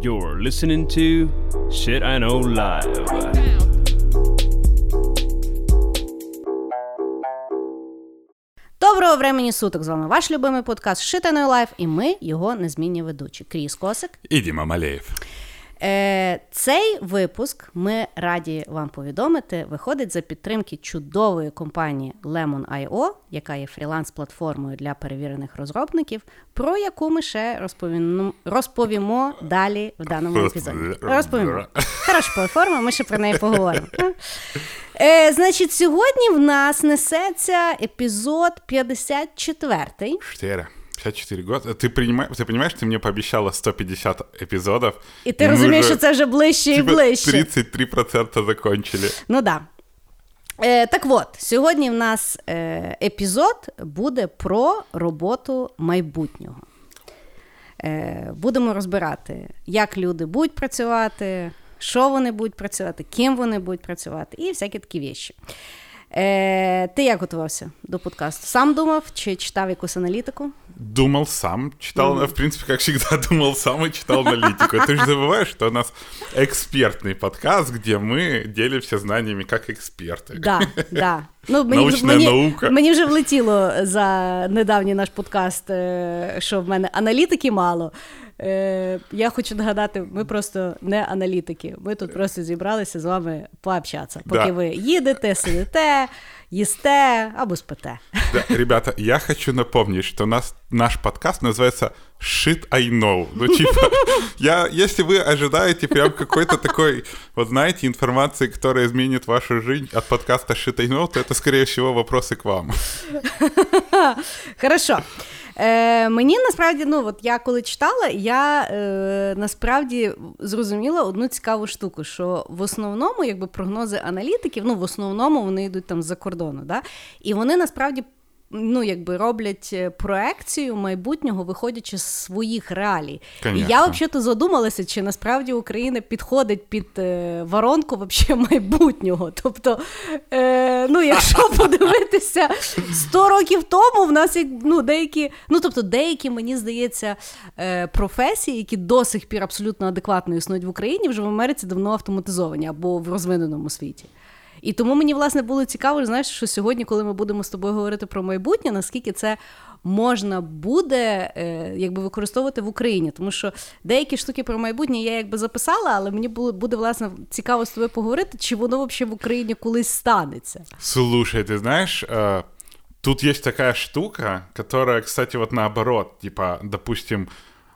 You're listening to Shit I Know Live. Доброго времени суток! З вами ваш любимий подкаст Шитаний Лайф, і ми його незмінні ведучі. Кріс Косик. І Діма Малеєв. Е, Цей випуск ми раді вам повідомити. Виходить за підтримки чудової компанії Lemon.io, яка є фріланс-платформою для перевірених розробників, про яку ми ще розповімо, розповімо далі в даному епізоді. Розповімо. Хороша платформа, ми ще про неї поговоримо. Е, Значить, сьогодні в нас несеться епізод 54. Штера. 54 года. Ты, принимаешь, ты понимаешь, ты мне пообещала 150 эпизодов. І ти и мы розумієш, уже, що це вже ближче і типа, ближче. 33% закончили. Ну да. Е, так от, сьогодні в нас е, епізод буде про роботу майбутнього. Е, будемо розбирати, як люди будуть працювати, що вони будуть працювати, ким вони будуть працювати, і всякі такі віші. Е, ти як готувався до подкасту? Сам думав чи читав якусь аналітику? Думал сам, читал, в принципе, как всегда, думал сам и читал аналитику. Ты же забываешь, что у нас экспертный подкаст, где мы делимся знаниями как эксперты. Да, да. Ну, мені, Научна мені, наука. мені вже влетіло за недавній наш подкаст, е, що в мене аналітики мало. Е, Я хочу нагадати, ми просто не аналітики. Ми тут просто зібралися з вами пообщатися. Поки Да. ви їдете, сидите, їсте або спите. Да, ребята, я хочу напомнить, что нас, наш подкаст называется Shit I Know. Ну, типа, я, если вы ожидаете прям какой-то такой, вот знаете, информации, которая изменит вашу жизнь от подкаста Shit I Know, то это, скорее всего, вопросы к вам. Хорошо. Е, мені насправді, ну от я коли читала, я е, насправді зрозуміла одну цікаву штуку, що в основному, якби прогнози аналітиків, ну в основному вони йдуть там з-за кордону, да? і вони насправді. Ну, якби роблять е, проекцію майбутнього, виходячи з своїх реалій. І я взагалі задумалася, чи насправді Україна підходить під е, воронку вообще майбутнього. Тобто, е, ну, якщо подивитися 100 років тому, в нас як ну, деякі, ну тобто, деякі, мені здається, е, професії, які до сих пір абсолютно адекватно існують в Україні, вже в Америці давно автоматизовані або в розвиненому світі. І тому мені власне було цікаво, знаєш, що сьогодні, коли ми будемо з тобою говорити про майбутнє, наскільки це можна буде е, якби використовувати в Україні. Тому що деякі штуки про майбутнє я якби записала, але мені було буде власне цікаво з тобою поговорити, чи воно взагалі в Україні колись станеться. Слушай, ты знаешь, э, тут есть такая штука, которая, кстати, вот наоборот, типа, допустим,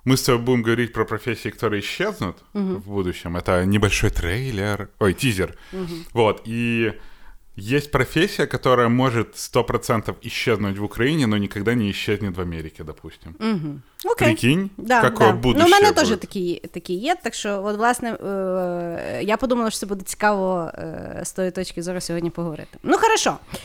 мы с тобой будем говорить про профессии, которые исчезнут в будущем. Это небольшой трейлер, ой, тизер. Вот, и есть профессия, которая может 100% исчезнуть в Украине, но никогда не исчезнет в Америке, допустим. Окей. Прикинь, Да, какое да. будущее Ну, у мене будет. теж такі, такі є. Так що, от, власне, е, я подумала, що це буде цікаво е, з тої точки зору сьогодні поговорити. Ну, хорошо. Е,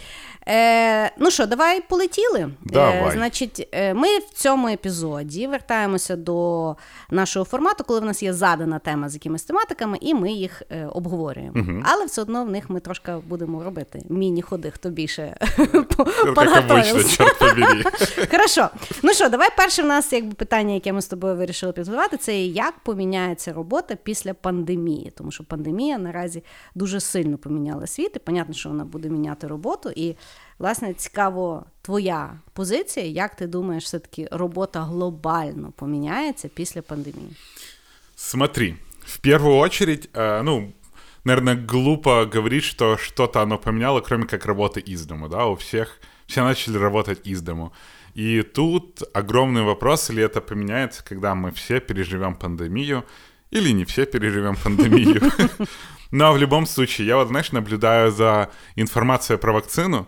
ну що, давай полетіли. Давай. Е, значить, е, ми в цьому епізоді вертаємося до нашого формату, коли в нас є задана тема з якимись тематиками, і ми їх е, обговорюємо. Але все одно в них ми трошки будемо робити міні-ходи, хто більше по- Как обычно, підготовився. черт побери. Хорошо. Ну що, давай перше в нас якби питання, яке ми з тобою вирішили підготувати, це як поміняється робота після пандемії. Тому що пандемія наразі дуже сильно поміняла світ, і понятно, що вона буде міняти роботу. І, власне, цікаво, твоя позиція, як ти думаєш, все-таки робота глобально поміняється після пандемії? Смотри, в первую очередь, э, ну, наверное, глупо говорить, что что-то оно поменяло, кроме как работы из дому, да, у всех, все начали работать из дому. И тут огромный вопрос, или это поменяется, когда мы все переживем пандемию, или не все переживем пандемию. Но в любом случае, я вот, знаешь, наблюдаю за информацией про вакцину,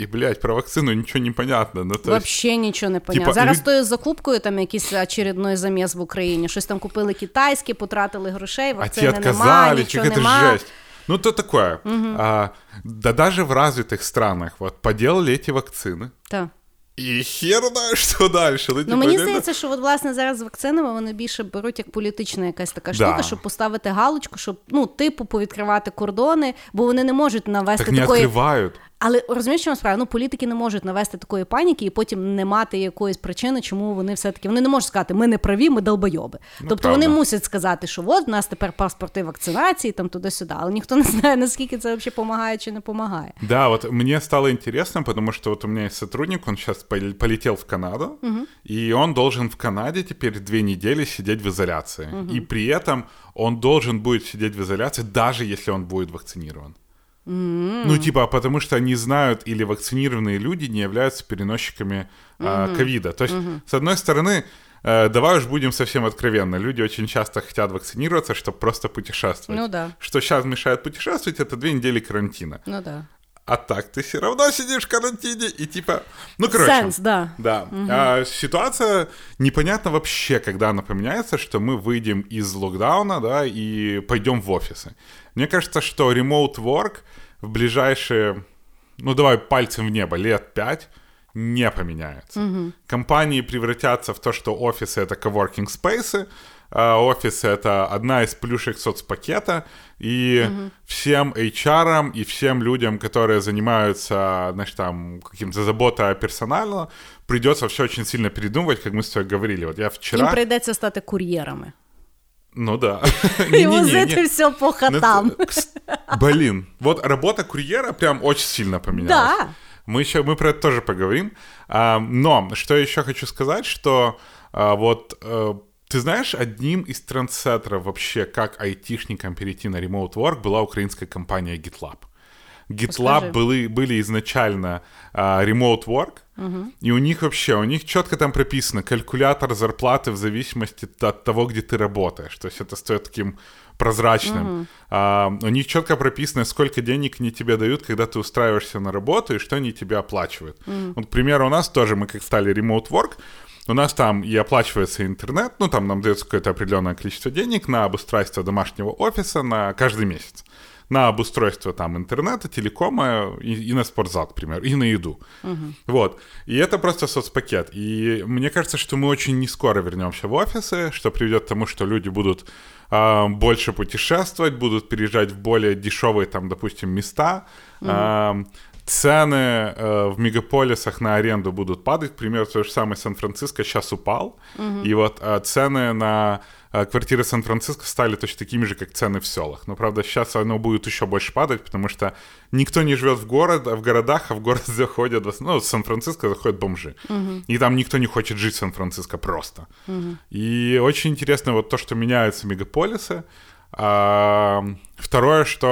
и, блядь, про вакцину ничего не понятно. Ну, то есть, Вообще нічого не понятно. типа, Зараз люд- тою закупкою там якийсь очередной заміс в Україні. Щось там купили китайське, потратили грошей, а те вакцини нема, отказались, нічого какая-то нема. жесть. Ну, то такое. А, да даже в развитых странах вот поделали эти вакцины. Та. І хер знає, що далі. Ну, Ну типа, мені не- здається, що от власне зараз з вакцинами вони більше беруть як політична якась така штука, Да. щоб поставити галочку, щоб ну типу повідкривати кордони, бо вони не можуть навести так не такої. відкривають. Але розумієш, що справа? Ну, політики не можуть навести такої паніки і потім не мати якоїсь причини, чому вони все-таки вони не можуть сказати, ми не праві, ми долбойоби. Ну, тобто правда. вони мусять сказати, що от в нас тепер паспорти вакцинації, там туди-сюди. Але ніхто не знає, наскільки це взагалі допомагає чи не допомагає. Да, вот мне стало интересно, потому что вот у меня есть сотрудник, он сейчас полетел в Канаду, и он должен в Канаде теперь две недели сидеть в изоляции. И при этом он должен будет сидеть в изоляции, даже если он будет вакцинирован. Ну, типа, потому что они знают, или вакцинированные люди не являются переносчиками а, ковида. То есть, с одной стороны, э, давай уж будем совсем откровенны, люди очень часто хотят вакцинироваться, чтобы просто путешествовать. Ну да. Что сейчас мешает путешествовать, это две недели карантина. Ну да. А так ты все равно сидишь в карантине и типа... Ну, короче. Сенс, да. Да. А, ситуация непонятно вообще, когда она поменяется, что мы выйдем из локдауна, да, и пойдем в офисы. Мне кажется, что remote work в ближайшие, ну, давай пальцем в небо, лет пять не поменяется. Компании превратятся в то, что офисы — это коворкинг спейсы, офис — это одна из плюшек соцпакета, и всем HR и всем людям, которые занимаются, значит, там, каким-то заботой о персонале, придется все очень сильно передумывать, как мы с тобой говорили. Вот я вчера... Їм прийдеться стати кур'єрами. Ну да. І Не-не-не, возити не. все по Ну, хатам. это- кс- Блин, вот работа курьера прям очень сильно поменялась. Да. Мы еще мы про это тоже поговорим. А, но что я еще хочу сказать, что а, вот э, ты знаешь, одним из трендсеттеров вообще, как айтишникам перейти на remote work, была украинская компания GitLab. GitLab были, были изначально а, remote work, и у них вообще, у них четко там прописано калькулятор зарплаты в зависимости от того, где ты работаешь. То есть это стоит таким прозрачным. А, у них четко прописано, сколько денег они тебе дают, когда ты устраиваешься на работу, и что они тебе оплачивают. Вот, к примеру, у нас тоже, мы как стали remote work, у нас там и оплачивается интернет, ну, там нам дается какое-то определенное количество денег на обустройство домашнего офиса на каждый месяц. На обустройство там интернета, телекома и, и на спортзал, к примеру, и на еду. Вот. И это просто соцпакет. И мне кажется, что мы очень не скоро вернемся в офисы, что приведет к тому, что люди будут а, больше путешествовать, будут переезжать в более дешевые, там, допустим, места. А, цены э, в мегаполисах на аренду будут падать. К примеру, то же самое Сан-Франциско сейчас упал. И вот э, цены на э, квартиры Сан-Франциско стали точно такими же, как цены в селах. Но, правда, сейчас оно будет еще больше падать, потому что никто не живет в, город, в городах, а в город заходят... Ну, в Сан-Франциско заходят бомжи. И там никто не хочет жить в Сан-Франциско просто. И очень интересно вот то, что меняются мегаполисы. А, второе, что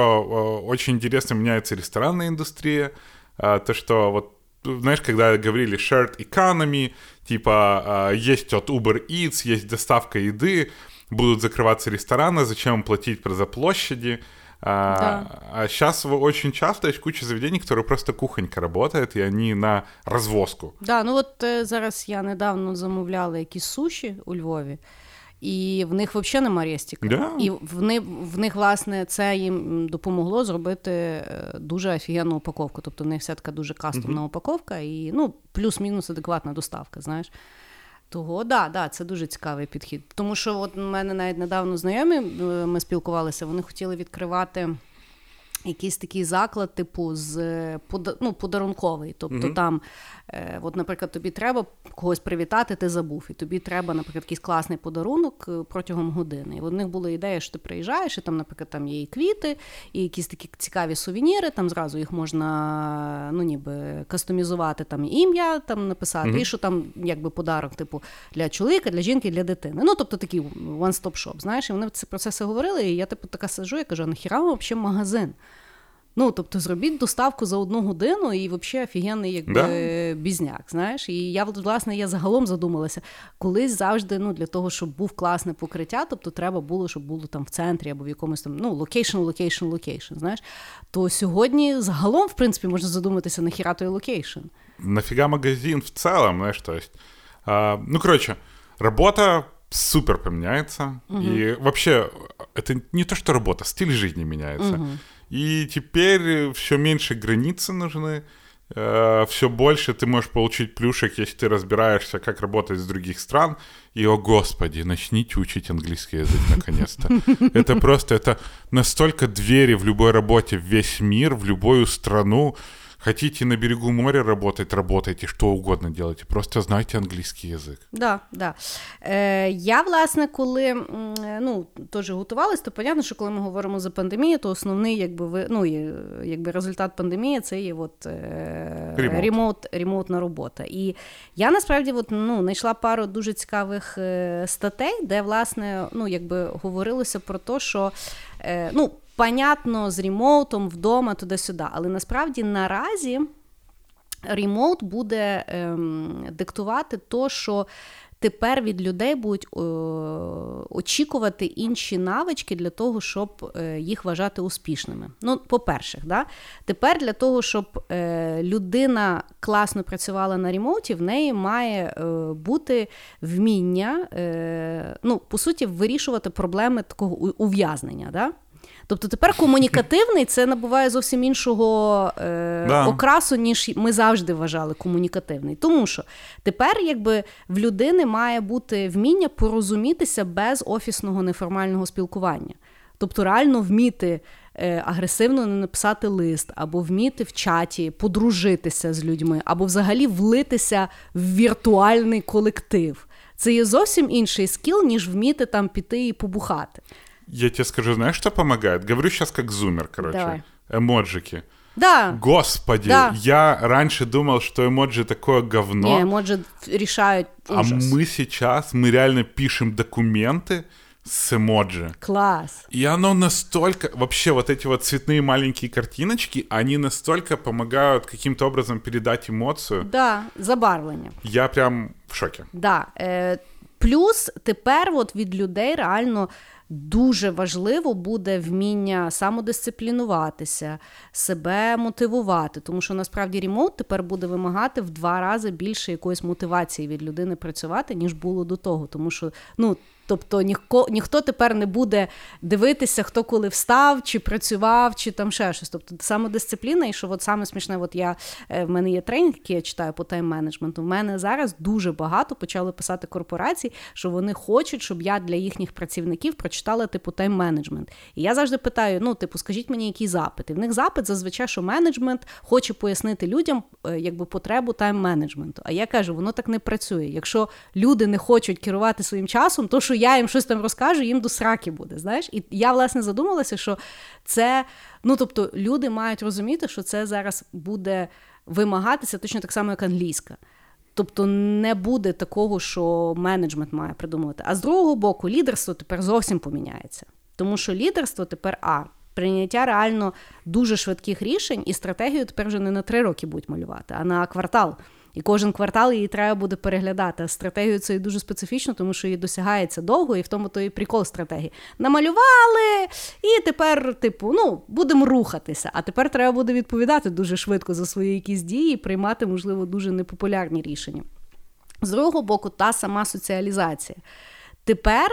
э, очень интересно меняется ресторанная индустрия. А, то, что вот, знаешь, когда говорили shared economy, типа а, есть от Uber Eats, есть доставка еды, будут закрываться рестораны, зачем им платить за площади? А, Да. а сейчас очень часто есть куча заведений, которые просто кухонька работает, и они на развозку. Да, ну от е, зараз я недавно замовляла якісь суші у Львові, І в них взагалі нема рестіка. Да. І в них, в них, власне, це їм допомогло зробити е, дуже офігенну упаковку. Тобто в них вся така дуже кастомна упаковка і ну, плюс-мінус адекватна доставка, знаєш. Того, да, да, це дуже цікавий підхід. Тому що от у мене навіть недавно знайомі, е, ми спілкувалися, вони хотіли відкривати якийсь такий заклад, типу, з е, ну, подарунковий. Тобто там, е, от, наприклад, тобі треба когось привітати, ти забув, і тобі треба, наприклад, якийсь класний подарунок е, протягом години. І в них була ідея, що ти приїжджаєш, і там, наприклад, там є і квіти, і якісь такі цікаві сувеніри, там зразу їх можна ну, ніби кастомізувати, там ім'я там написати, і що там якби подарок, типу, для чоловіка, для жінки, для дитини. Ну, тобто такий one-stop shop, знаєш, і вони про це все говорили, і я типу така сижу, я кажу, а нахіра взагалі магазин? Ну, тобто, зробіть доставку за одну годину і взагалі офігенний якби, Да. бізняк, знаєш. І я, власне, я загалом задумалася, колись завжди ну, для того, щоб був класне покриття, тобто треба було, щоб було там в центрі або в якомусь там ну, location, location, location, знаєш. То сьогодні загалом, в принципі, можна задуматися, нахіра той location. нафига магазин в целом, знаешь, то есть... а, ну, короче, работа супер поменяется. И вообще, это не то, что работа, стиль жизни меняется. И теперь все меньше границы нужны, все больше ты можешь получить плюшек, если ты разбираешься, как работать с других стран. И, о господи, начните учить английский язык наконец-то. Это просто, это настолько двери в любой работе в весь мир, в любую страну, Хотите на берегу моря работать, работайте, что угодно делайте. Просто знайте англійський язик. Да, да. Е, Я, власне, коли ну, теж готувалась, то понятно, що коли ми говоримо за пандемію, то основний якби, ну, якби результат пандемії це є от, е, ремоут, ремоутна робота. І я насправді от, ну, знайшла пару дуже цікавих е, статей, де, власне, ну, якби говорилося про те, що. Е, ну, понятно, з ремоутом вдома, туди-сюди. Але насправді наразі ремоут буде ем, диктувати то, що. Тепер від людей будуть очікувати інші навички для того, щоб е, їх вважати успішними. Ну, по-перше, да? тепер для того, щоб е, людина класно працювала на ремоуті, в неї має е, бути вміння, ну, по суті, вирішувати проблеми такого ув'язнення. Да? Тобто тепер комунікативний це набуває зовсім іншого е, да. окрасу, ніж ми завжди вважали комунікативний. Тому що тепер, якби в людини має бути вміння порозумітися без офісного неформального спілкування. Тобто реально вміти е, агресивно не написати лист, або вміти в чаті подружитися з людьми, або взагалі влитися в віртуальний колектив. Це є зовсім інший скіл, ніж вміти там піти і побухати. Я тебе скажу, знаешь, что помогает? Говорю сейчас как зумер, короче. Давай. Эмоджики. Да. Господи, да. я раньше думал, что эмоджи такое говно. Не, эмоджи решают ужас. А мы сейчас, мы реально пишем документы с эмоджи. Класс. И оно настолько... Вообще вот эти вот цветные маленькие картиночки, они настолько помогают каким-то образом передать эмоцию. Да, забарвлення. Я прям в шоке. Да. Е, плюс тепер от від людей реально дуже важливо буде вміння самодисциплінуватися, себе мотивувати, тому що насправді ремоут тепер буде вимагати в два рази більше якоїсь мотивації від людини працювати, ніж було до того. Тому що ну, Тобто ніхто ніхто тепер не буде дивитися, хто коли встав, чи працював, чи там ще щось. Тобто самодисципліна, і що от саме смішне, от я е, в мене є тренінг, який я читаю по тайм-менеджменту. В мене зараз дуже багато почали писати корпорації, що вони хочуть, щоб я для їхніх працівників прочитала типу тайм-менеджмент. І я завжди питаю: ну, типу, скажіть мені, який запит? І в них запит зазвичай, що менеджмент хоче пояснити людям е, якби потребу тайм-менеджменту. А я кажу, воно так не працює. Якщо люди не хочуть керувати своїм часом, то що я їм щось там розкажу, їм до сраки буде. знаєш. І я, власне, задумалася, що це, ну тобто, люди мають розуміти, що це зараз буде вимагатися точно так само, як англійська. Тобто не буде такого, що менеджмент має придумувати. А з другого боку, лідерство тепер зовсім поміняється. Тому що лідерство тепер а. Прийняття реально дуже швидких рішень, і стратегію тепер вже не на три роки будуть малювати, а на квартал. І кожен квартал її треба буде переглядати. Стратегію це дуже специфічно, тому що її досягається довго, і в тому той прикол стратегії. Намалювали, і тепер, типу, ну, будемо рухатися. А тепер треба буде відповідати дуже швидко за свої якісь дії, і приймати, можливо, дуже непопулярні рішення. З другого боку, та сама соціалізація. Тепер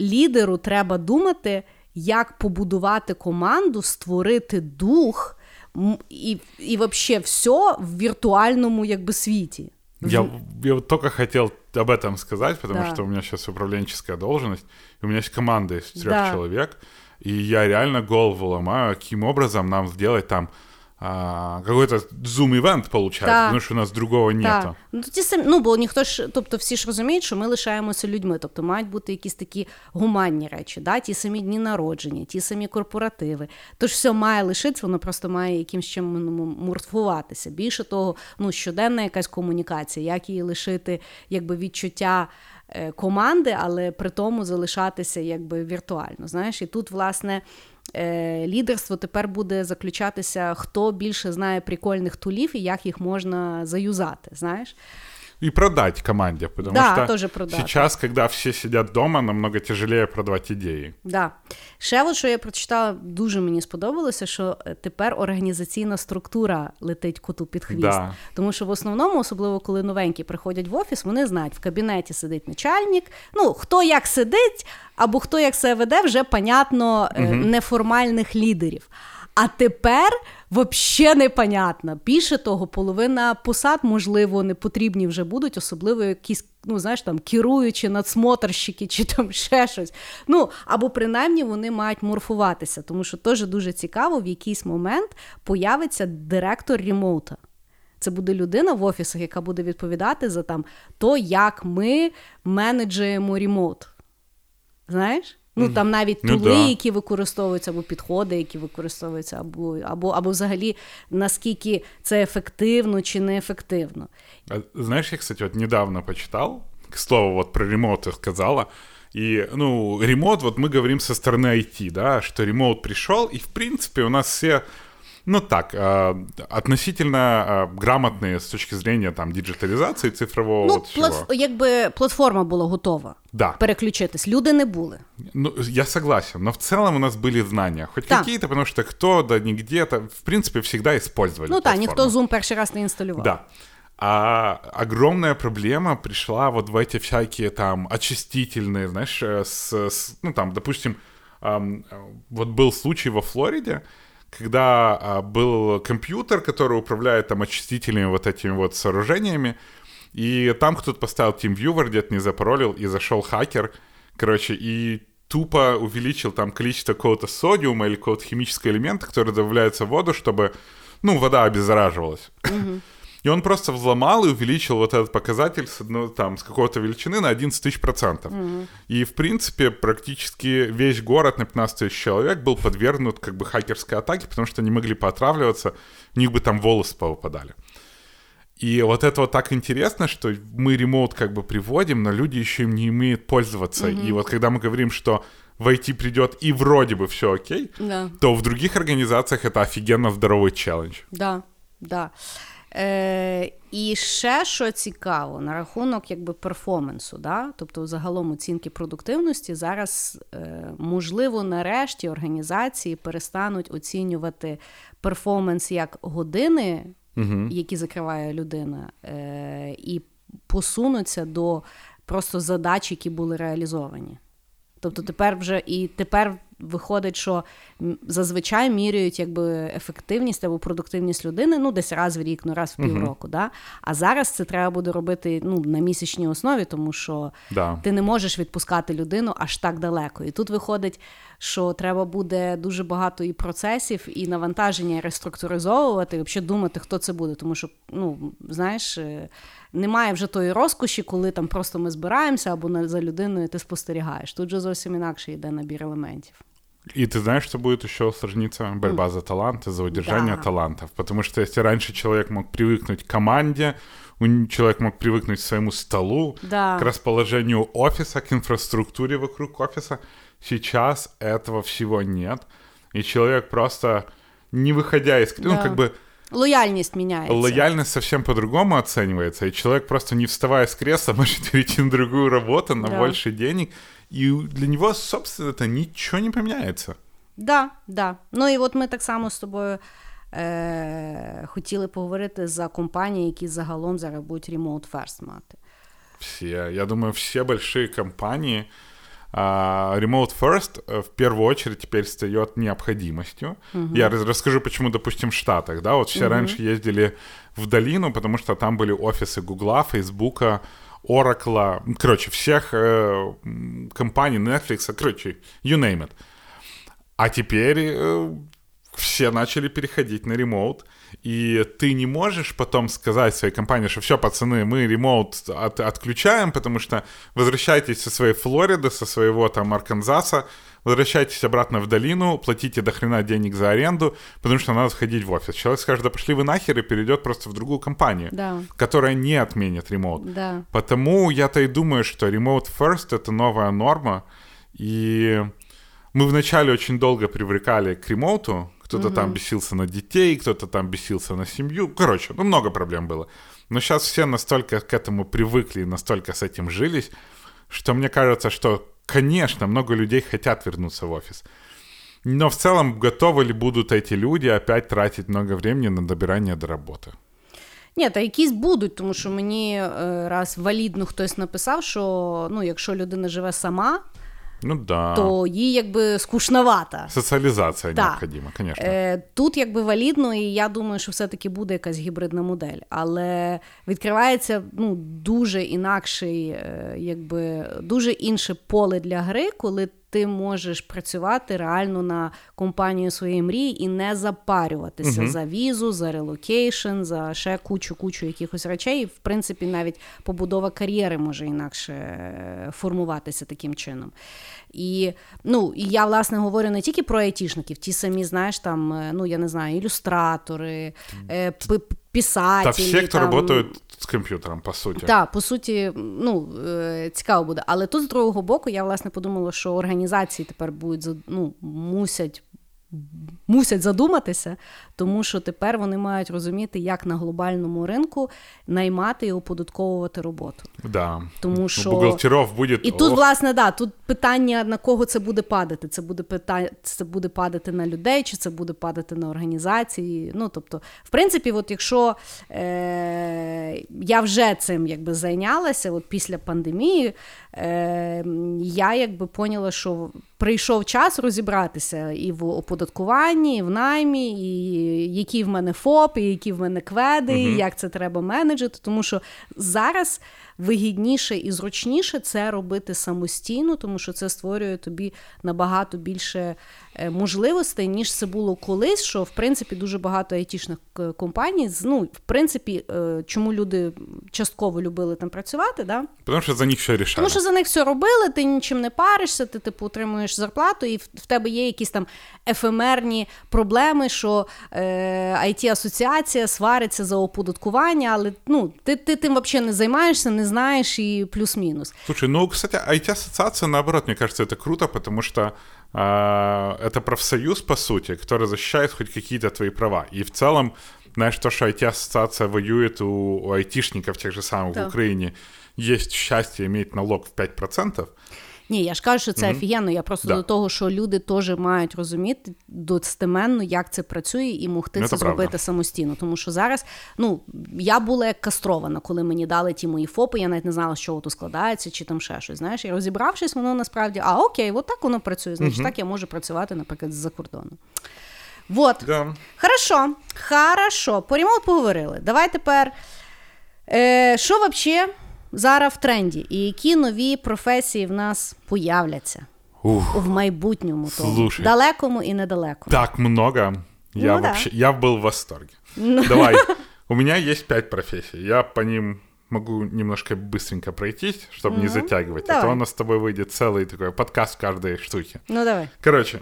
лідеру треба думати, як побудувати команду, створити дух и, и вообще все в виртуальному якби світі. Я, я вот только хотел об этом сказать, потому да. что у меня сейчас управленческая должность, у меня есть команда из трех да. человек, и я реально голову ломаю, каким образом нам сделать там а, какой-то зум-івент так. тому що у нас другого нету. Ну, ті самі, ну, бо ніхто ж, тобто всі ж розуміють, що ми лишаємося людьми, тобто мають бути якісь такі гуманні речі, да? ті самі дні народження, ті самі корпоративи. Тож все має лишитися, воно просто має якимсь чим морфуватися. Більше того, ну, щоденна якась комунікація, як її лишити, якби відчуття. Е, команди, але при тому залишатися якби віртуально. Знаєш, і тут, власне, лідерство тепер буде заключатися, хто більше знає прикольних тулів і як їх можна заюзати. знаєш. И продать команде, потому да, что тоже продать. сейчас, когда все сидят дома, намного тяжелее продавати ідеї. Да. Ще от що я прочитала, дуже мені сподобалося, що е, тепер організаційна структура летить коту під хвіст. Да. Тому що в основному, особливо коли новенькі приходять в офіс, вони знають, в кабінеті сидить начальник. Ну, хто як сидить, або хто як себе веде, вже понятно угу. неформальних лідерів. А тепер взагалі непонятно. Більше того, половина посад, можливо, не потрібні вже будуть, особливо якісь, ну знаєш, там керуючі надсмотрщики чи там ще щось. Ну або принаймні вони мають морфуватися, тому що теж дуже цікаво, в якийсь момент появиться директор ремоута. Це буде людина в офісах, яка буде відповідати за там то, як ми менеджуємо ремоут. Знаєш? Ну там навіть Ну, тули, да. які використовуються, або підходи, які використовуються, або, або, або взагалі наскільки це ефективно чи неефективно. А Знаешь, я, кстати, вот недавно почитал, к слову, вот про ремоут ты сказала, и, ну, ремоут, вот мы говорим со стороны IT, да, что ремоут пришел, и, в принципе, у нас все, ну, так, э, относительно э, грамотные с точки зрения, там, диджитализации цифрового Ну, вот всего. плат, якби платформа була готова Да. переключитись, люди не були. Ну, я согласен, но в целом у нас были знания, хоть Да. какие-то, потому что кто, да не где-то, в принципе, всегда использовали Ну так, платформу. ніхто Zoom перший раз не інсталював. Да. А огромная проблема пришла вот в эти всякие там очистительные, знаешь, э, с, с- ну там, допустим, ам, э, вот был случай во Флориде, когда а, был компьютер, который управляет там очистительными вот этими вот сооружениями, и там кто-то поставил TeamViewer, где-то не запаролил, и зашел хакер, короче, и тупо увеличил там количество какого-то содиума или какого-то химического элемента, который добавляется в воду, чтобы, ну, вода обеззараживалась. И он просто взломал и увеличил вот этот показатель с, одной, там, с какой-то величины на 11 тысяч процентов. И, в принципе, практически весь город на 15 тысяч человек был подвергнут как бы хакерской атаке, потому что они могли поотравливаться, у них бы там волосы повыпадали. И вот это вот так интересно, что мы ремоут как бы приводим, но люди еще им не умеют пользоваться. И вот когда мы говорим, что в IT придет и вроде бы все окей, Да. то в других организациях это офигенно здоровый челлендж. Да, да. Е, і ще що цікаво, на рахунок якби перформансу, да? тобто загалом оцінки продуктивності, зараз е, можливо нарешті організації перестануть оцінювати перформанс як години, які закриває людина, е, і посунуться до просто задач, які були реалізовані. Тобто тепер вже і тепер виходить, що зазвичай міряють якби ефективність або продуктивність людини ну десь раз в рік, ну раз в півроку. Да? А зараз це треба буде робити ну, на місячній основі, тому що Да. ти не можеш відпускати людину аж так далеко. І тут виходить, що треба буде дуже багато і процесів, і навантаження реструктуризовувати, і взагалі думати, хто це буде. Тому що, ну, знаєш, е, немає вже тої розкоші, коли там просто ми збираємося або за людиною ти спостерігаєш. Тут же зовсім інакше йде набір елементів. И ты знаешь, что будет еще усложниться? Борьба за таланты, за удержание Да. талантов. Потому что если раньше человек мог привыкнуть к команде, у н- человек мог привыкнуть к своему столу, Да. к расположению офиса, к инфраструктуре вокруг офиса, сейчас этого всего нет. И человек просто, не выходя из... Ну, Да. как бы Лояльність міняється. лояльность совсем по-другому оценивается, и человек просто не вставая с кресла может перейти на другую работу, на Да. больше денег, и для него, собственно, это ничего не поменяется. Да, да. Ну і от ми так само з тобою е- хотіли поговорити за компанії, які загалом зараз будуть remote first мати. Все, я думаю, все большие компании а, Remote First э, в первую очередь теперь стает необходимостью. Я раз- расскажу, почему, допустим, в Штатах, да, вот все раньше ездили в долину, потому что там были офисы Гугла, Фейсбука, Oracle, короче, всех э, компаний, Netflix, короче, you name it. А теперь э, все начали переходить на ремоут, и ты не можешь потом сказать своей компании, что все, пацаны, мы ремоут от- отключаем, потому что возвращайтесь со своей Флориды, со своего там Арканзаса, возвращайтесь обратно в долину, платите до хрена денег за аренду, потому что надо ходить в офис. Человек скажет, да пошли вы нахер, и перейдет просто в другую компанию, Да. которая не отменит ремоут. Да. Потому я-то и думаю, что remote first — это новая норма, и мы вначале очень долго привлекали к ремоуту, кто-то там бесился на детей, кто-то там бесился на семью, короче, ну много проблем было. Но сейчас все настолько к этому привыкли, и настолько с этим жились, что мне кажется, что, конечно, много людей хотят вернуться в офис. Но в целом, готовы ли будут эти люди опять тратить много времени на добирание до работы? Ні, та якісь будуть, тому що мені е, раз валідно хтось написав, що ну, якщо людина живе сама, Ну да. то їй якби скучновата. Соціалізація Так. необхідна, звісно. Е, тут якби валідно, і я думаю, що все-таки буде якась гібридна модель. Але відкривається ну, дуже інакший, е, якби дуже інше поле для гри, коли ти можеш працювати реально на компанію своєї мрії і не запарюватися за візу, за relocation, за ще кучу-кучу якихось речей. І, в принципі, навіть побудова кар'єри може інакше е, формуватися таким чином. І ну, і я власне говорю не тільки про айтішників, ті самі, знаєш, там, е, ну я не знаю, ілюстратори, е, писателі. Та всі, хто там, працюють з комп'ютером, по суті. так, по суті, ну е, цікаво буде. Але тут з другого боку, я власне подумала, що організації тепер будуть ну, мусять. Мусять задуматися, тому що тепер вони мають розуміти, як на глобальному ринку наймати і оподатковувати роботу. Да. Тому що- бухгалтерів буде... І тут, власне, да, тут питання на кого це буде падати. Це буде питання, це буде падати на людей, чи це буде падати на організації. Ну, тобто, в принципі, от якщо е, я вже цим якби зайнялася, от після пандемії, е, я якби поняла, що прийшов час розібратися і в оподаткуванні, і в наймі, і які в мене ФОП, і які в мене кведи, і як це треба менеджити. Тому що зараз вигідніше і зручніше це робити самостійно, тому що це створює тобі набагато більше е, можливостей, ніж це було колись. Що в принципі дуже багато айтішних е, компаній, ну в принципі, е, чому люди частково любили там працювати, да? Тому що за них все рішали. Тому що за них все робили, ти нічим не паришся, ти типу отримуєш зарплату, і в, тебе є якісь там ефемерні проблеми, що е, IT-асоціація свариться за оподаткування, але ну, ти, ти тим взагалі не займаєшся, не знаєш і плюс-мінус. Слушай, ну, кстати, IT-ассоциация, наоборот, мне кажется, это круто, потому что а, это профсоюз, по сути, который защищает хоть какие-то твои права. И в целом, знаешь, то, что IT-ассоциация воюет у, у айтишников, тех же самых Да. в Украине, есть счастье иметь налог в 5%, ні, я ж кажу, що це офігенно. Я просто Да. до того, що люди теж мають розуміти достеменно, як це працює, і могти Ну, це правда. зробити самостійно. Тому що зараз, ну я була як кастрована, коли мені дали ті мої ФОПи, я навіть не знала, з чого тут складається, чи там ще щось. Знаєш, і розібравшись, воно насправді, а окей, от так воно працює. Значить, так я можу працювати, наприклад, з-за кордону. Вот. да. Хорошо, хорошо. По ремонт поговорили. Давай тепер. Е, що взагалі зараз в тренді? І які нові професії в нас появляться Ух, в майбутньому тому, Слушай. далекому і недалекому? так много. Я Ну да. вообще, я был в восторге. Давай, у меня есть пять профессий, я по ним могу немножко быстренько пройтись, чтобы не Ну, затягивать, а давай. то у нас с тобой выйдет целый такой подкаст каждой штуки. Ну давай. Короче,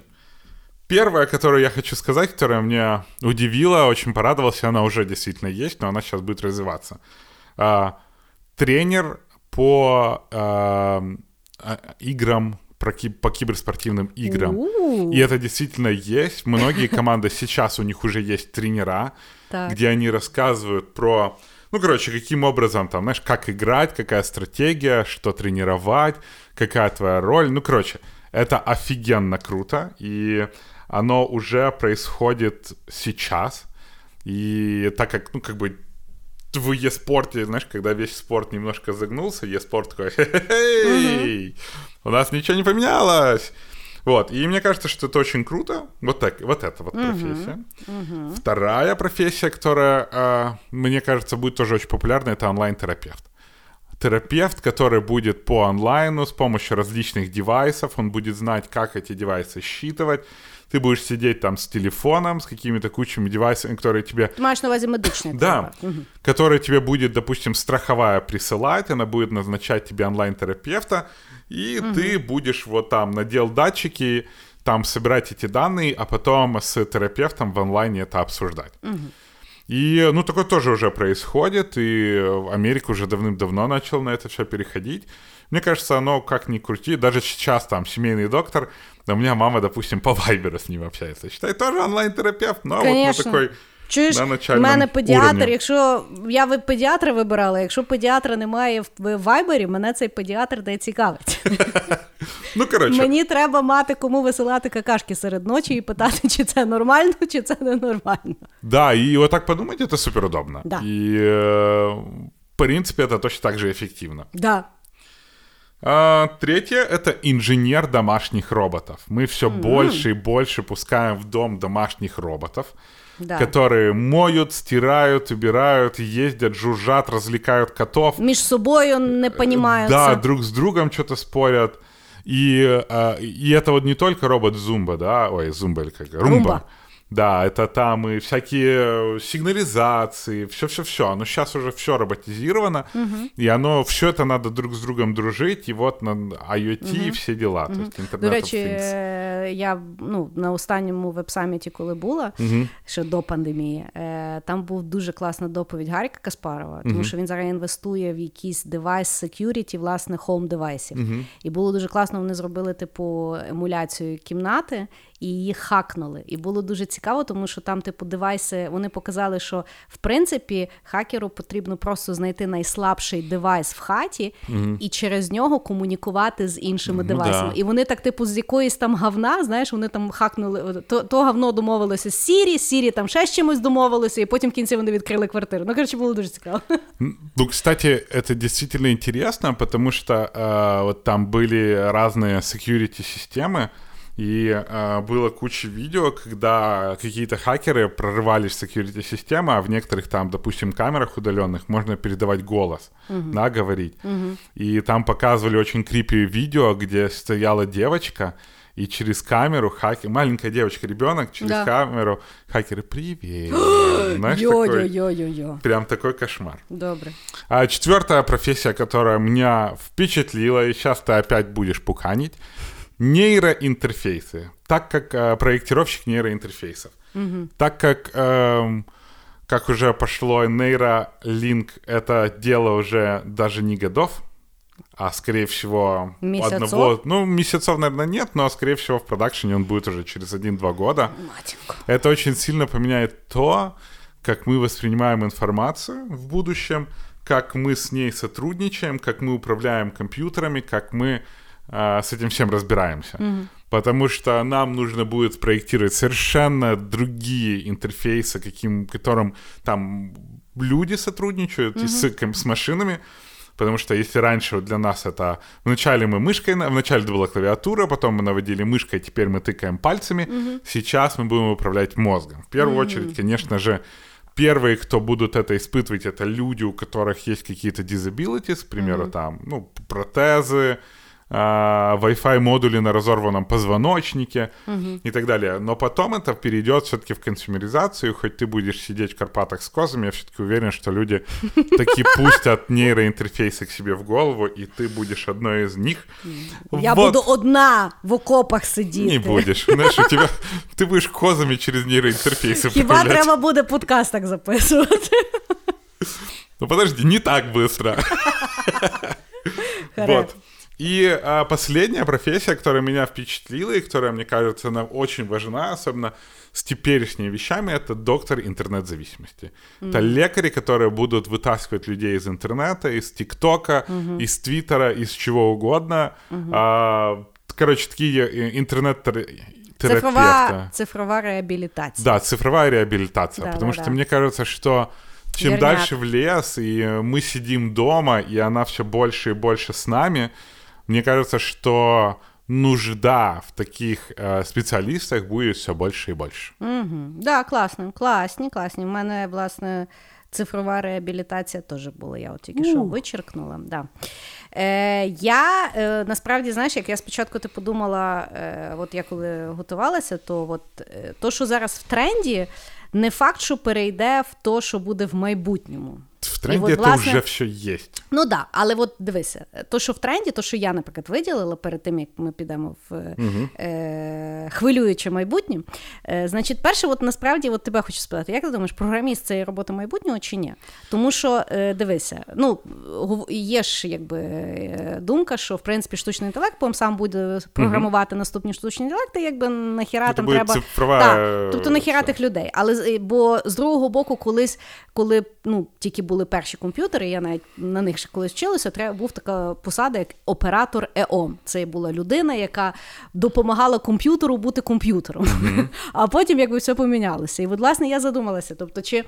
первая, которую я хочу сказать, которая меня удивила, очень порадовался, она уже действительно есть, но она сейчас будет развиваться. Тренер по а, играм, про ки- по киберспортивным играм. У. И это действительно есть. Многие команды сейчас у них уже есть тренера, Так. где они рассказывают про, ну, короче, каким образом там, знаешь, как играть, какая стратегия, что тренировать, какая твоя роль. Ну, короче, это офигенно круто, и оно уже происходит сейчас. И так как, ну, как бы в e-спорте, знаешь, когда весь спорт немножко загнулся, e-спорт такой, «Хе-хе-хей, у нас ничего не поменялось. Вот, и мне кажется, что это очень круто. Вот так, вот это вот профессия. Вторая профессия, которая, э, мне кажется, будет тоже очень популярна, это онлайн-терапевт. Терапевт, который будет по онлайну с помощью различных девайсов, он будет знать, как эти девайсы считывать. Ты будешь сидеть там с телефоном, с какими-то кучами девайсов, которые тебе Ти маєш на медичний да. Мгм. который тебе будет, допустим, страховая присылать, она будет назначать тебе онлайн-терапевта, и ты будешь вот там надел датчики, там собирать эти данные, а потом с терапевтом в онлайне это обсуждать. И, ну, такое тоже уже происходит, и Америка уже давным-давно начала на это все переходить. Мне кажется, оно как ни крути, даже сейчас там семейный доктор, да у меня мама, допустим, по Вайберу с ним общается. Считай, тоже онлайн-терапевт, но вот на Конечно. такой Чуєш, на в начальному мене педіатр, уровні. якщо я ви педіатра вибирала, якщо педіатра немає в- в вайбері, мене цей педіатр не цікавить. Ну, короче, Мені треба мати кому висилати какашки серед ночі і питати, чи це нормально, чи це ненормально. Да, и вот так подумать, это супер удобно. Да. И, э, в принципе, это точно так же эффективно. Да. А, третье — это инженер домашних роботов. Мы все больше и больше пускаем в дом домашних роботов, Да. которые моют, стирают, убирают, ездят, жужжат, развлекают котов. Між собою не понімаються. Да, друг с другом что-то спорят. И, а, и это вот не только робот Зумба, да, ой, Зумба или как, Румба. Румба. Да, это там и всякие сигнализации, все-все-все. Но сейчас уже все роботизировано, и оно, все это надо друг с другом дружить, и вот на IoT и все дела. То есть Internet До речі, е, я ну, на останньому веб-саміті, коли була, ще до пандемії, е, там був дуже класна доповідь Гаріка Каспарова, тому що він зараз інвестує в якийсь девайс security, власне, home девайсів. І було дуже класно, вони зробили типу емуляцію кімнати І її хакнули. І було дуже цікаво, тому що там, типу, девайси, вони показали, що в принципі хакеру потрібно просто знайти найслабший девайс в хаті і через нього комунікувати з іншими Ну девайсами. да. І вони так, типу, з якоїсь там гавна, знаєш, вони там хакнули. То, то гавно домовилося з Сірі, Сірі там ще з чимось домовилося, і потім в кінці вони відкрили квартиру. Ну, коротше, було дуже цікаво. Ну, кстати, это действительно интересно, потому что э, вот там были разные security системы, И э, было куча видео, когда какие-то хакеры прорывались в security системы, а в некоторых там, допустим, камерах удаленных можно передавать голос, да, говорить. И там показывали очень крипи видео, где стояла девочка, и через камеру хакер, маленькая девочка, ребенок, через Да. камеру хакеры, привет. Знаешь, такой, прям такой кошмар. Добре. А четвертая профессия, которая меня впечатлила, и сейчас ты опять будешь пуканить, нейроинтерфейсы. Так как э, проектировщик нейроинтерфейсов. Так как, эм, как уже пошло, нейролинк — это дело уже даже не годов, а скорее всего Месяцов? одного... Ну, месяцев, наверное, нет, но скорее всего в продакшене он будет уже через 1-2 года. Матінко. Это очень сильно поменяет то, как мы воспринимаем информацию в будущем, как мы с ней сотрудничаем, как мы управляем компьютерами, как мы а, с этим всем разбираемся. Потому что нам нужно будет спроектировать совершенно другие интерфейсы, каким, которым там люди сотрудничают и с, с машинами. Потому что если раньше для нас это... Вначале мы мышкой... на- Вначале это была клавиатура, потом мы наводили мышкой, теперь мы тыкаем пальцами. Сейчас мы будем управлять мозгом. В первую очередь, конечно же, первые, кто будут это испытывать, это люди, у которых есть какие-то disabilities, к примеру, там, ну, протезы, а, Wi-Fi модули на разорванном позвоночнике и так далее. Но потом это перейдет все-таки в консюмеризацию. Хоть ты будешь сидеть в Карпатах с козами, я все-таки уверен, что люди таки пустят нейроинтерфейсы к себе в голову, и ты будешь одной из них. Я Вот. буду одна в окопах сидіти. Не будешь. Знаешь, у тебя... Ты будешь козами через нейроинтерфейсы Хіба управлять. треба буде подкаст так записувати? Ну подожди, не так быстро. Харе. Вот. И а, последняя профессия, которая меня впечатлила и которая, мне кажется, она очень важна, особенно с теперешними вещами, это доктор интернет-зависимости. Это лекари, которые будут вытаскивать людей из интернета, из ТикТока, из Твиттера, из чего угодно. А, короче, такие э, интернет-терапевты. Цифрова, цифрова реабілітація. Да, цифровая реабилитация. Да, потому да, что да. мне кажется, что чем Верняк. дальше в лес, и мы сидим дома, и она все больше и больше с нами, мне кажется, что нужда в таких э, специалистах будет все больше и больше. Угу. Да, класно, класні, класні. У мене, власне, цифрова реабілітація теж була. Я от тільки що вичеркнула. Да. Е, я е, насправді, знаєш, як я спочатку ти подумала, е, от я коли готувалася, то от е, то, що зараз в тренді, не факт, що перейде в то, що буде в майбутньому. В тренде от, власне, уже все есть. Ну так, да, але от дивися, то, що в тренді, то, що я, наприклад, виділила перед тим, як ми підемо в е, хвилююче майбутнє. Е, значить, перше, от насправді, от тебе хочу спитати, як ти думаєш, програміст це є робота майбутнього чи ні? Тому що е, дивися, ну є ж якби е, думка, що в принципі штучний інтелект потім сам буде програмувати наступні штучні інтелекти, якби нахіра Це там треба цифрова, е, тобто нахіра тих людей. Але бо з другого боку, колись, коли ну тільки були перші комп'ютери, я навіть на них ще колись вчилася, треба був така посада, як оператор ЕО. Це була людина, яка допомагала комп'ютеру бути комп'ютером. А потім якби все помінялося. І от, власне, я задумалася. Тобто, чи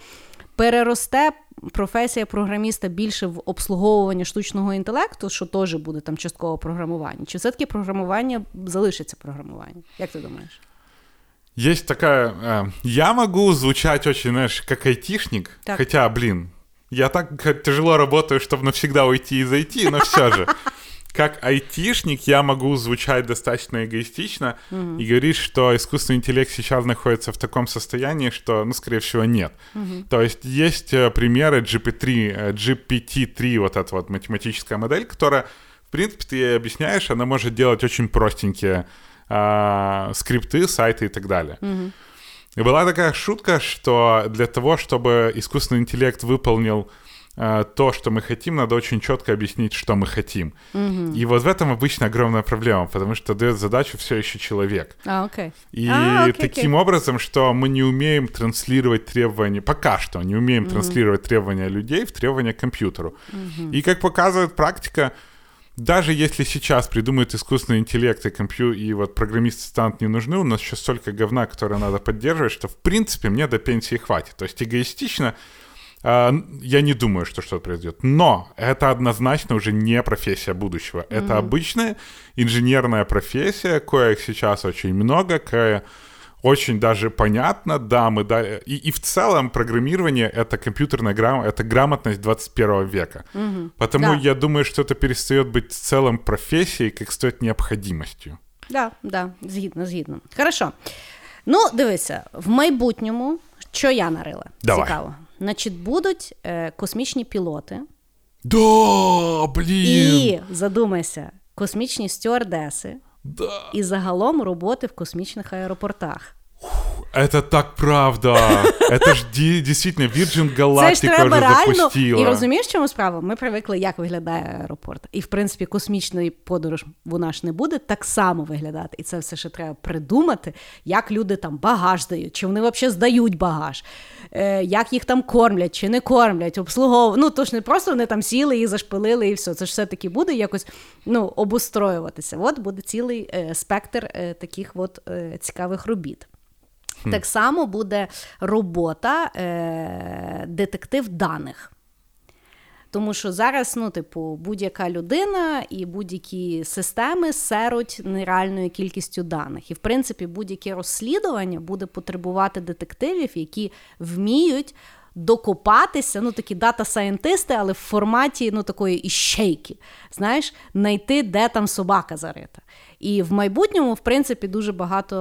переросте професія програміста більше в обслуговування штучного інтелекту, що теж буде там частково програмування? Чи все-таки програмування залишиться програмування? Як ти думаєш? Есть такая... Э, я могу звучать очень, знаешь, как айтишник, Так. хотя, блин, я так тяжело работаю, чтобы навсегда уйти из IT, но все же. Как айтишник я могу звучать достаточно эгоистично и говорить, что искусственный интеллект сейчас находится в таком состоянии, что, ну, скорее всего, нет. То есть есть э, примеры GP3, э, GPT-3, вот эта вот математическая модель, которая, в принципе, ты ей объясняешь, она может делать очень простенькие а, скрипты, сайты и так далее. И была такая шутка, что для того, чтобы искусственный интеллект выполнил э, то, что мы хотим, надо очень четко объяснить, что мы хотим. И вот в этом обычно огромная проблема, потому что дает задачу все еще человек. А, окей. И А, окей, таким образом, что мы не умеем транслировать требования, пока что не умеем транслировать требования людей в требования к компьютеру. И как показывает практика, даже если сейчас придумают искусственный интеллект и компью, и вот программисты станут не нужны, у нас еще столько говна, которое надо поддерживать, что в принципе мне до пенсии хватит. То есть эгоистично а, я не думаю, что что-то произойдет. Но это однозначно уже не профессия будущего. Это обычная инженерная профессия, коих сейчас очень много, кое очень даже понятно, да, мы да, и, и в целом программирование это компьютерная грам, это грамотность 21 века. Потому Да. я думаю, что это перестает быть в целом профессией, как стоит необходимостью. Да, да, згідно, згідно. Хорошо. Ну, дивися, в майбутньому, що я нарила? Давай. Цікаво. Значить, будуть е, космічні пілоти, Да, блин! і задумайся, космічні стюардеси, Да. і загалом роботи в космічних аеропортах. Это так правда. Это ж действительно Virgin Galactica реально. запустила. І розумієш, чому справа? Ми привикли, як виглядає аеропорт. І в принципі, космічної подорож вона ж не буде так само виглядати. І це все ще треба придумати, як люди там багаж здають, чи вони взагалі здають багаж, е, як їх там кормлять, чи не кормлять, обслуговують. Ну то ж не просто вони там сіли і зашпилили, і все. Це ж все-таки буде якось ну, обустроюватися. От буде цілий е, спектр е, таких от е, цікавих робіт. Так само буде робота е, детектив даних. Тому що зараз, ну, типу, будь-яка людина і будь-які системи серуть нереальною кількістю даних. І, в принципі, будь-яке розслідування буде потребувати детективів, які вміють докопатися, ну такі дата-сайентисти, але в форматі ну, такої іщейки. Знаєш, знайти, де там собака зарита. І в майбутньому, в принципі, дуже багато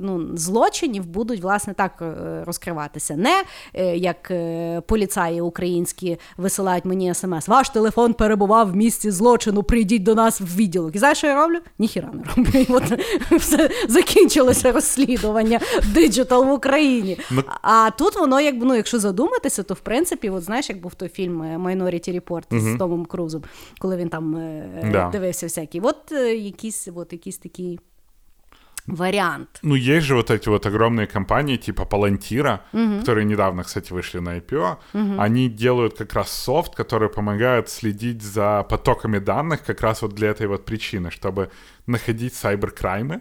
ну, злочинів будуть власне так е, розкриватися. Не е, як е, поліцаї українські висилають мені смс. Ваш телефон перебував в місці злочину. Прийдіть до нас в відділок. І знаєш, що я роблю? Ніхіра не роблю. І от все закінчилося розслідування диджитал в Україні. А тут воно, якби ну, якщо задуматися, то в принципі, от знаєш, як був той фільм Minority Report з Томом Крузом, коли він там Да. дивився всякі. От е, якийсь, варіант. Ну, есть же вот эти вот огромные компании типа Palantir, которые недавно, кстати, вышли на IPO. Они делают как раз софт, который помогает следить за потоками данных как раз вот для этой вот причины, чтобы находить сайберкраймы.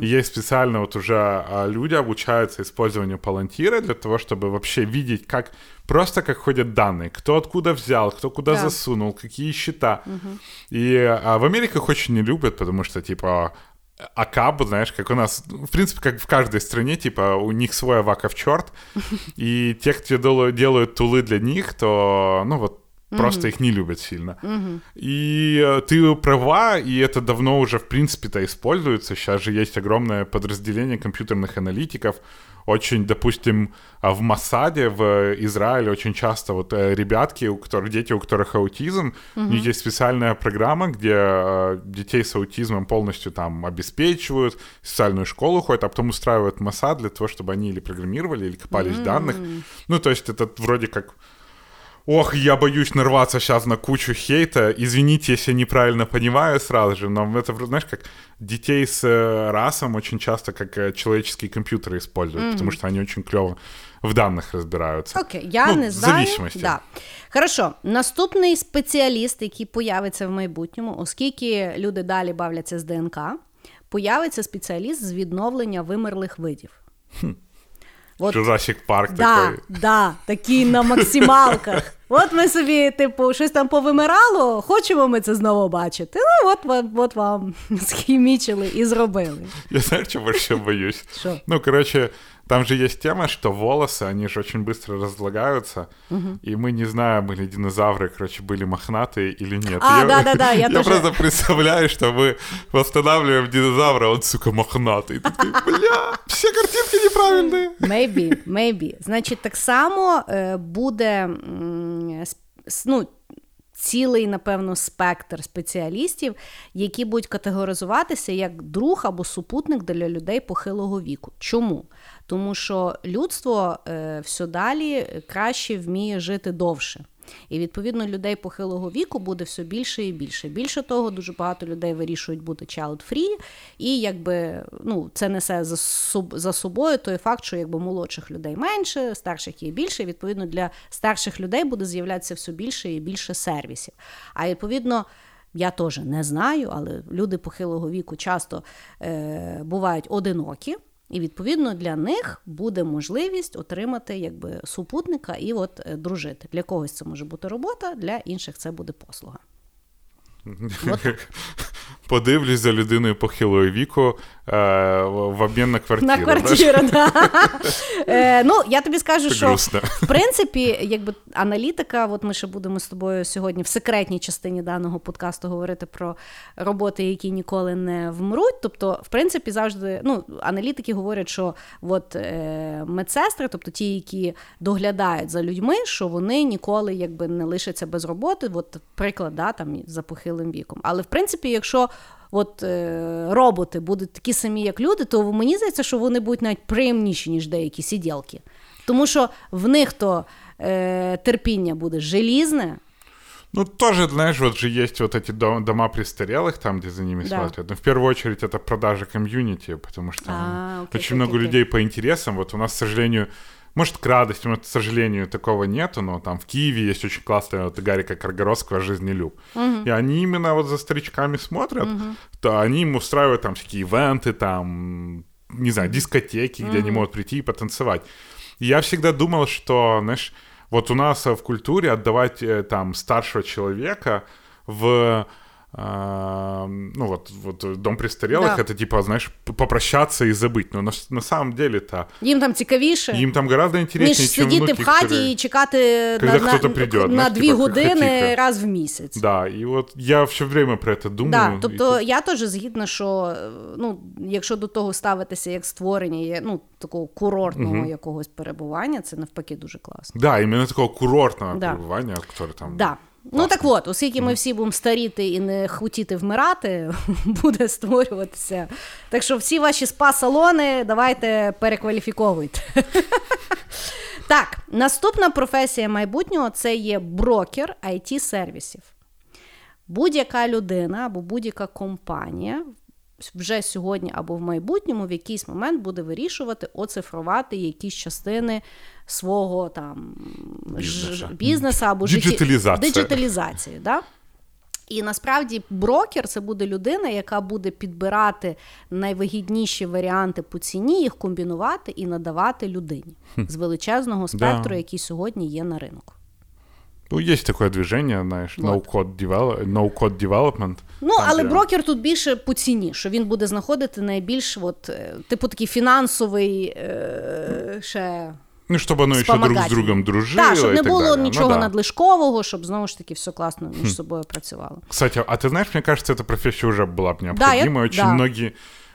И есть специально вот уже а, люди обучаются использованию Palantir для того, чтобы вообще видеть, как просто как ходят данные, кто откуда взял, кто куда Да. засунул, какие счета. И а, в Америке их очень не любят, потому что типа АКАБ, знаешь, как у нас, в принципе, как в каждой стране, типа, у них свой аваков черт, и те, кто делают, тулы для них, то, ну, вот, просто их не любят сильно. И э, ты права, и это давно уже, в принципе-то, используется. Сейчас же есть огромное подразделение компьютерных аналитиков, очень, допустим, а в Масаде, в Израиле очень часто вот э, ребятки, у которых, дети, у которых аутизм, у них есть специальная программа, где э, детей с аутизмом полностью там обеспечивают, в специальную школу ходят, а потом устраивают Масад для того, чтобы они или программировали, или копались в данных. Ну, то есть это вроде как Ох, я боюсь нарваться сейчас на кучу хейта. Извините, если я неправильно понимаю сразу же, но это, знаешь, как детей с э, расом очень часто как э, человеческие компьютеры используют, потому что они очень клево в данных разбираются. Окей, я Ну, не в знаю. зависимости. Да. Хорошо, наступний спеціаліст, який появиться в майбутньому, оскільки люди далі бавляться з ДНК, появиться спеціаліст з відновлення вимерлих видів. От, Jurassic Park да, такой. да, такі на максималках. От ми собі, типу, щось там повимирало, хочемо ми це знову бачити. Ну, от, от, от вам схімічили і зробили. Я знаю, чому ще боюсь? Що? Ну, короче, там же есть тема, что волосы, они же очень быстро разлагаются, и мы не знаем, были динозавры, короче, были мохнатые или нет. А, да-да-да, я тоже- просто представляю, что мы восстанавливаем динозавра, а он, сука, мохнатый. Ты такой, бля, все картинки неправильные. Maybe, maybe. Значить, так само е, буде м, с- с- ну, цілий, напевно, спектр спеціалістів, які будуть категоризуватися як друг або супутник для людей похилого віку. Чому? Тому що людство е, все далі краще вміє жити довше. І відповідно людей похилого віку буде все більше і більше. Більше того, дуже багато людей вирішують бути child-free, і якби ну це несе за соб- за собою той факт, що якби молодших людей менше, старших є більше. Відповідно, для старших людей буде з'являтися все більше і більше сервісів. А відповідно. Я теж не знаю, але люди похилого віку часто е, бувають одинокі, і відповідно для них буде можливість отримати якби супутника і от е, дружити. Для когось це може бути робота, для інших це буде послуга. Подивлюсь за людиною похилого віку е, в обмін на квартиру. На квартиру, да. Е, ну, я тобі скажу, що грустно. в принципі, якби аналітика, от ми ще будемо з тобою сьогодні в секретній частині даного подкасту говорити про роботи, які ніколи не вмруть. Тобто, в принципі, завжди ну, аналітики говорять, що от е, медсестри, тобто ті, які доглядають за людьми, що вони ніколи якби не лишаться без роботи. От приклад, да, там за похилим віком. Але в принципі, якщо от е, роботи будуть такі самі, як люди, то мені здається, що вони будуть навіть приємніші, ніж деякі сиділки. Тому що в них то е, терпіння буде желізне. Ну, тоже, знаешь, вот же есть вот эти дом- дома престарелых, там, где за ними Да. смотрят. Но в первую очередь это продажа комьюнити, потому что А, ну, окей, очень окей, много окей. людей по интересам. Вот у нас, к сожалению, может, к радости, может, к сожалению, такого нету, но там в Киеве есть очень классная вот Гарика Каргородского «Жизнелюб». И они именно вот за старичками смотрят, то они им устраивают там всякие ивенты, там, не знаю, дискотеки, где они могут прийти и потанцевать. И я всегда думал, что, знаешь, вот у нас в культуре отдавать э, там старшего человека в ну вот, вот э, дом престарелых, Да. это типа, знаешь, п- попрощаться и забыть. Но на, с- на самом деле-то Їм там цікавіше. им там гораздо интереснее, ніж чем сидіти внуки, в хаті которые- і чекати Когда на, на, хто-то прийде, на знаєш, дві типа, години хотіти. раз в місяць. Да, и вот я все время про это думаю. Да, и тобто тут- я теж згідна, що е, ну, якщо до того ставитися як створення є, ну, такого курортного якогось перебування, це навпаки дуже класно. Да, именно такого курортного Да. пребывания, который там... Да. Ну так от, оскільки ми всі будемо старіти і не хотіти вмирати, буде створюватися. Так що всі ваші спа-салони давайте перекваліфіковуйте. Так, наступна професія майбутнього це є брокер it сервісів Будь-яка людина або будь-яка компанія вже сьогодні або в майбутньому в якийсь момент буде вирішувати оцифрувати якісь частини свого там Бізнеса. ж- бізнеса або Діджиталізація. Диджиталізації, да? І насправді брокер це буде людина, яка буде підбирати найвигідніші варіанти по ціні, їх комбінувати і надавати людині з величезного спектру, Да. який сьогодні є на ринку. Ну, есть такое движение, знаешь, no-code, develop... no-code development. Ну, Там, але де- брокер тут більше по ціні, що він буде знаходити найбільш, от, е, типу, такий фінансовий е, ще. Ну, чтобы оно еще друг с Спомагательне. другом дружило Так, щоб и не так було далее. Ну нічого да. надлишкового, щоб знову ж таки все класно між собою працювало. Кстати, а ты знаешь, мне кажется, эта профессия уже была бы необходима. я- очень да. многие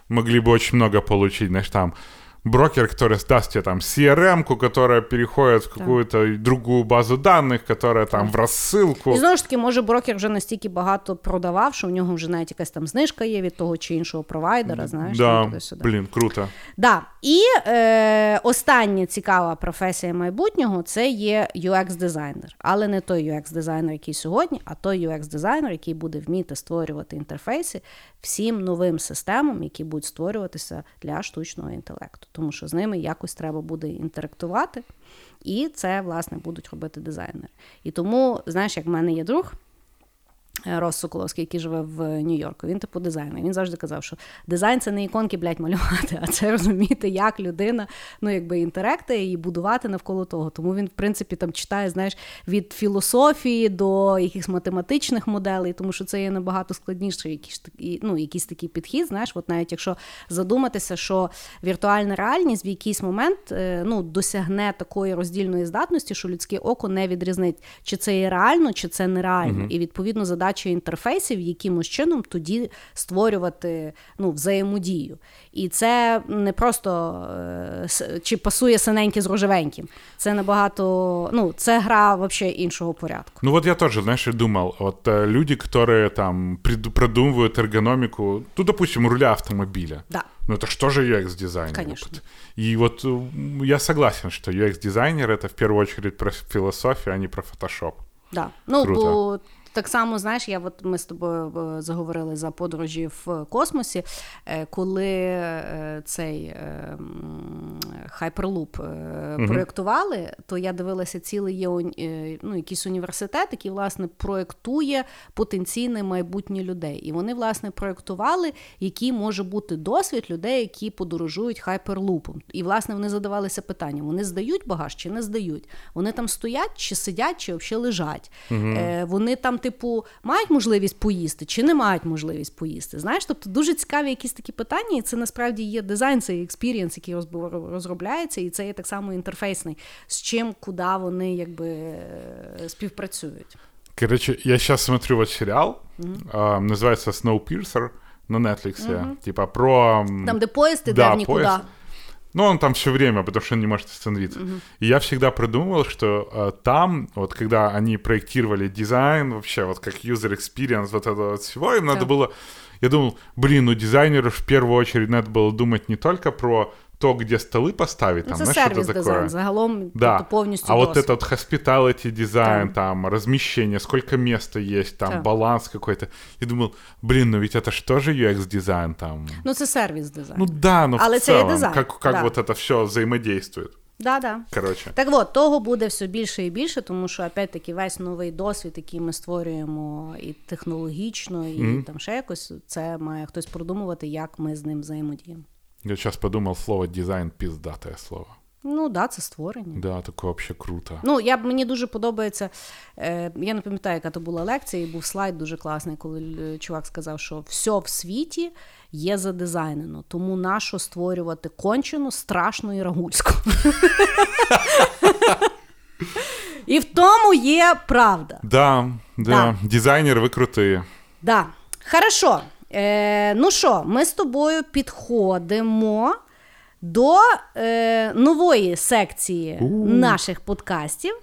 могли бы очень много получить, знаешь, там брокер, который сдаст тебе там CRM-ку, которая переходит в какую-то другую базу данных, которая там в рассылку. І знову ж таки, може, брокер вже настільки багато продавав, що в нього вже навіть якась там знижка є від того чи іншого провайдера, знаєш, там Да, туди-сюди. блин, круто. Да. І е, остання цікава професія майбутнього це є UX-дизайнер. Але не той UX-дизайнер, який сьогодні, а той UX-дизайнер, який буде вміти створювати інтерфейси всім новим системам, які будуть створюватися для штучного інтелекту. Тому що з ними якось треба буде інтерактувати, і це, власне, будуть робити дизайнери. І тому, знаєш, як в мене є друг. Е, Рос Соколовський, який живе в Нью-Йорку, він типу дизайнер. Він завжди казав, що дизайн це не іконки, блядь, малювати, а це розуміти, як людина ну якби інтеректи і будувати навколо того. Тому він, в принципі, там читає, знаєш, від філософії до якихось математичних моделей, тому що це є набагато складніше, якийсь ну, якийсь такий підхід. Знаєш, от навіть якщо задуматися, що віртуальна реальність в якийсь момент е, ну, досягне такої роздільної здатності, що людське око не відрізнить, чи це є реально, чи це нереально. Mm-hmm. І відповідно задача задача інтерфейсів якимось чином тоді створювати ну, взаємодію. І це не просто е, чи пасує синеньке з рожевеньким. Це набагато, ну, це гра вообще іншого порядку. Ну вот я тоже, знаешь, думал, вот э, люди, которые там продумывают эргономику, ну, допустим, руля автомобиля. Да. Ну это что же UX-дизайн? Конечно. И вот э, я согласен, что UX-дизайнер — это в первую очередь про философию, а не про фотошоп. Да. Ну, Круто. бо так само, знаєш, я от ми з тобою е, заговорили за подорожі в космосі, е, коли е, цей Hyperloop mm проєктували, то я дивилася цілий є ну, якийсь університет, який власне проєктує потенційне майбутнє людей. І вони, власне, проєктували, який може бути досвід людей, які подорожують hyperloop ом. І, власне, вони задавалися питанням: вони здають багаж чи не здають? Вони там стоять, чи сидять, чи взагалі лежать. mm Вони там типу, мають можливість поїсти чи не мають можливість поїсти. Знаєш, тобто дуже цікаві якісь такі питання, і це насправді є дизайн, це experience, який розробляється, і це є так само інтерфейсний, з чим, куди вони якби співпрацюють. Короче, я сейчас смотрю вот сериал, mm-hmm. э, называется Snowpiercer на Netflix, mm-hmm. типа про... Там, де поезд іде да, нікуди. Ну, он там все время, потому что он не может остановиться. Угу. И я всегда придумывал, что э, там, вот когда они проектировали дизайн, вообще, вот как user experience вот этого вот всего, им да. надо было... Я думал, блин, ну дизайнеру в первую очередь надо было думать не только про то, где столы поставить, там, ну, знаешь, сервис что такое. загалом да. тобто повністю А досвід. вот этот hospitality дизайн, там. там, размещение, сколько места есть, там, так. баланс какой-то. Я думал, блин, ну ведь это что же UX дизайн там? Ну, це сервис дизайн. Ну да, ну Але в целом, це дизайн. как, как да. вот это все взаимодействует. Да, да. Коротше. Так от, того буде все більше і більше, тому що опять-таки весь новий досвід, який ми створюємо і технологічно, і mm-hmm. там ще якось, це має хтось продумувати, як ми з ним взаємодіємо. Я сейчас подумал, слово дизайн піздате слово. Ну, да, це створення. Да, таке взагалі круто. Ну, я мені дуже подобається. Е, Я не пам'ятаю, яка то була лекція, і був слайд дуже класний, коли чувак сказав, що все в світі є задизайнено, тому нащо створювати кончену, страшну і рагульську. І в тому є правда. Да, да. Дизайнер, ви. Да. Хорошо. Е, Ну що, ми з тобою підходимо до е, нової секції У. наших подкастів.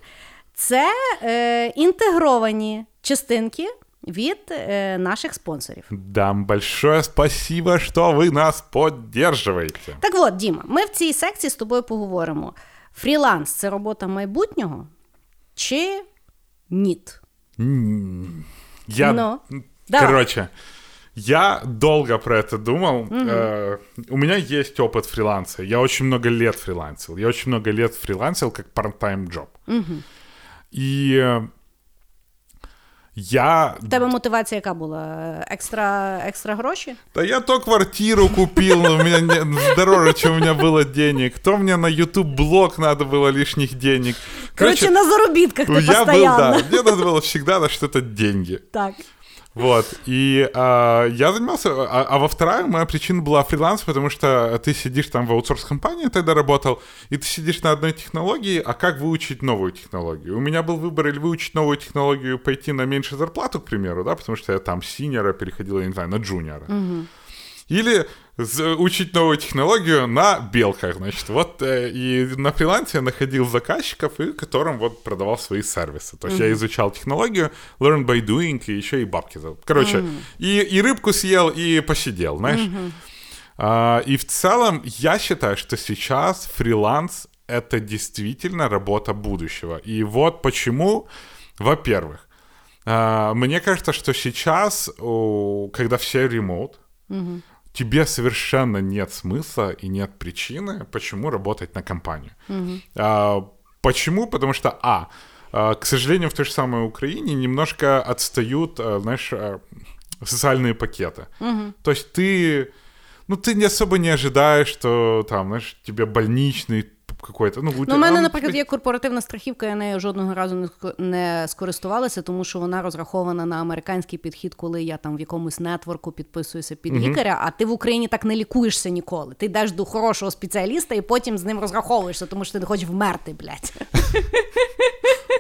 Це е, інтегровані частинки. Від е, наших спонсорів. Дам большое спасибо, що ви нас підтримуєте. Так от, Діма, ми в цій секції з тобою поговоримо: фріланс це робота майбутнього чи ніт? Я... Ну, Короче, да. Я долго про это думал. Угу. Э, у меня есть опыт фриланса. Я очень много лет фрилансил. Я очень много лет фрилансил как part-time job. Угу. І я... В тебе мотивація яка була? Екстра, екстра гроші? Да я то квартиру купил, но у меня не, дороже, чем у меня было денег. То мне на YouTube блог надо было лишних денег. Короче, Короче на заработках ты я постоянно. Был, да, мне надо было всегда на что-то деньги. Так. Вот. И а, я занимался... А, а во вторая моя причина была фриланс, потому что ты сидишь там в аутсорс-компании, тогда работал, и ты сидишь на одной технологии, а как выучить новую технологию? У меня был выбор или выучить новую технологию, пойти на меньшую зарплату, к примеру, да, потому что я там синера переходила, я не знаю, на джуниора. Угу. Или учить новую технологию на белках, значит. Вот э, и на фрилансе я находил заказчиков, и которым вот продавал свои сервисы. То есть mm-hmm. я изучал технологию, learn by doing, и еще и бабки. Короче, mm-hmm. и, и рыбку съел, и посидел, знаешь. Mm-hmm. А, и в целом я считаю, что сейчас фриланс — это действительно работа будущего. И вот почему, во-первых, а, мне кажется, что сейчас, когда все ремоут, mm-hmm тебе совершенно нет смысла и нет причины, почему работать на компанию. Угу. А, почему? Потому что, а, а, к сожалению, в той же самой Украине немножко отстают, а, знаешь, а, социальные пакеты. Угу. То есть ты, ну, ты не особо не ожидаешь, что там, знаешь, тебе больничный какой-то. Ну, Ну, у мене, наприклад, є корпоративна страхівка, я нею жодного разу не скористувалася, тому що вона розрахована на американський підхід, коли я там в якомусь нетворку підписуюся під лікаря, а ти в Україні так не лікуєшся ніколи. Ти йдеш до хорошого спеціаліста і потім з ним розраховуєшся, тому що ти не хочеш вмерти, блядь.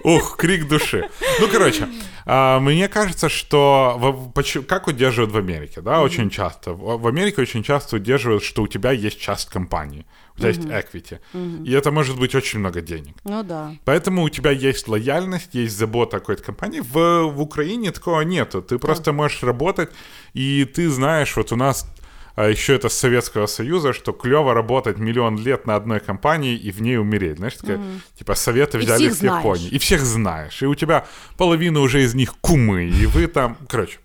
Ух, крик души. Ну, короче, а, мне кажется, что как удерживают в Америке, да, очень часто. В в Америке очень часто удерживают, что у тебя есть часть компании, у тебя есть equity. И это может быть очень много денег. Ну да. Поэтому у тебя есть лояльность, есть забота о какой-то компании. В, в Украине такого нету. Ты просто можешь работать, и ты знаешь, вот у нас а, еще это с Советского Союза, что клево работать миллион лет на одной компании и в ней умереть. Знаешь, такая, типа советы И взяли с знаешь. Японии. И всех знаешь. И у тебя половина уже из них кумы, и вы там, короче.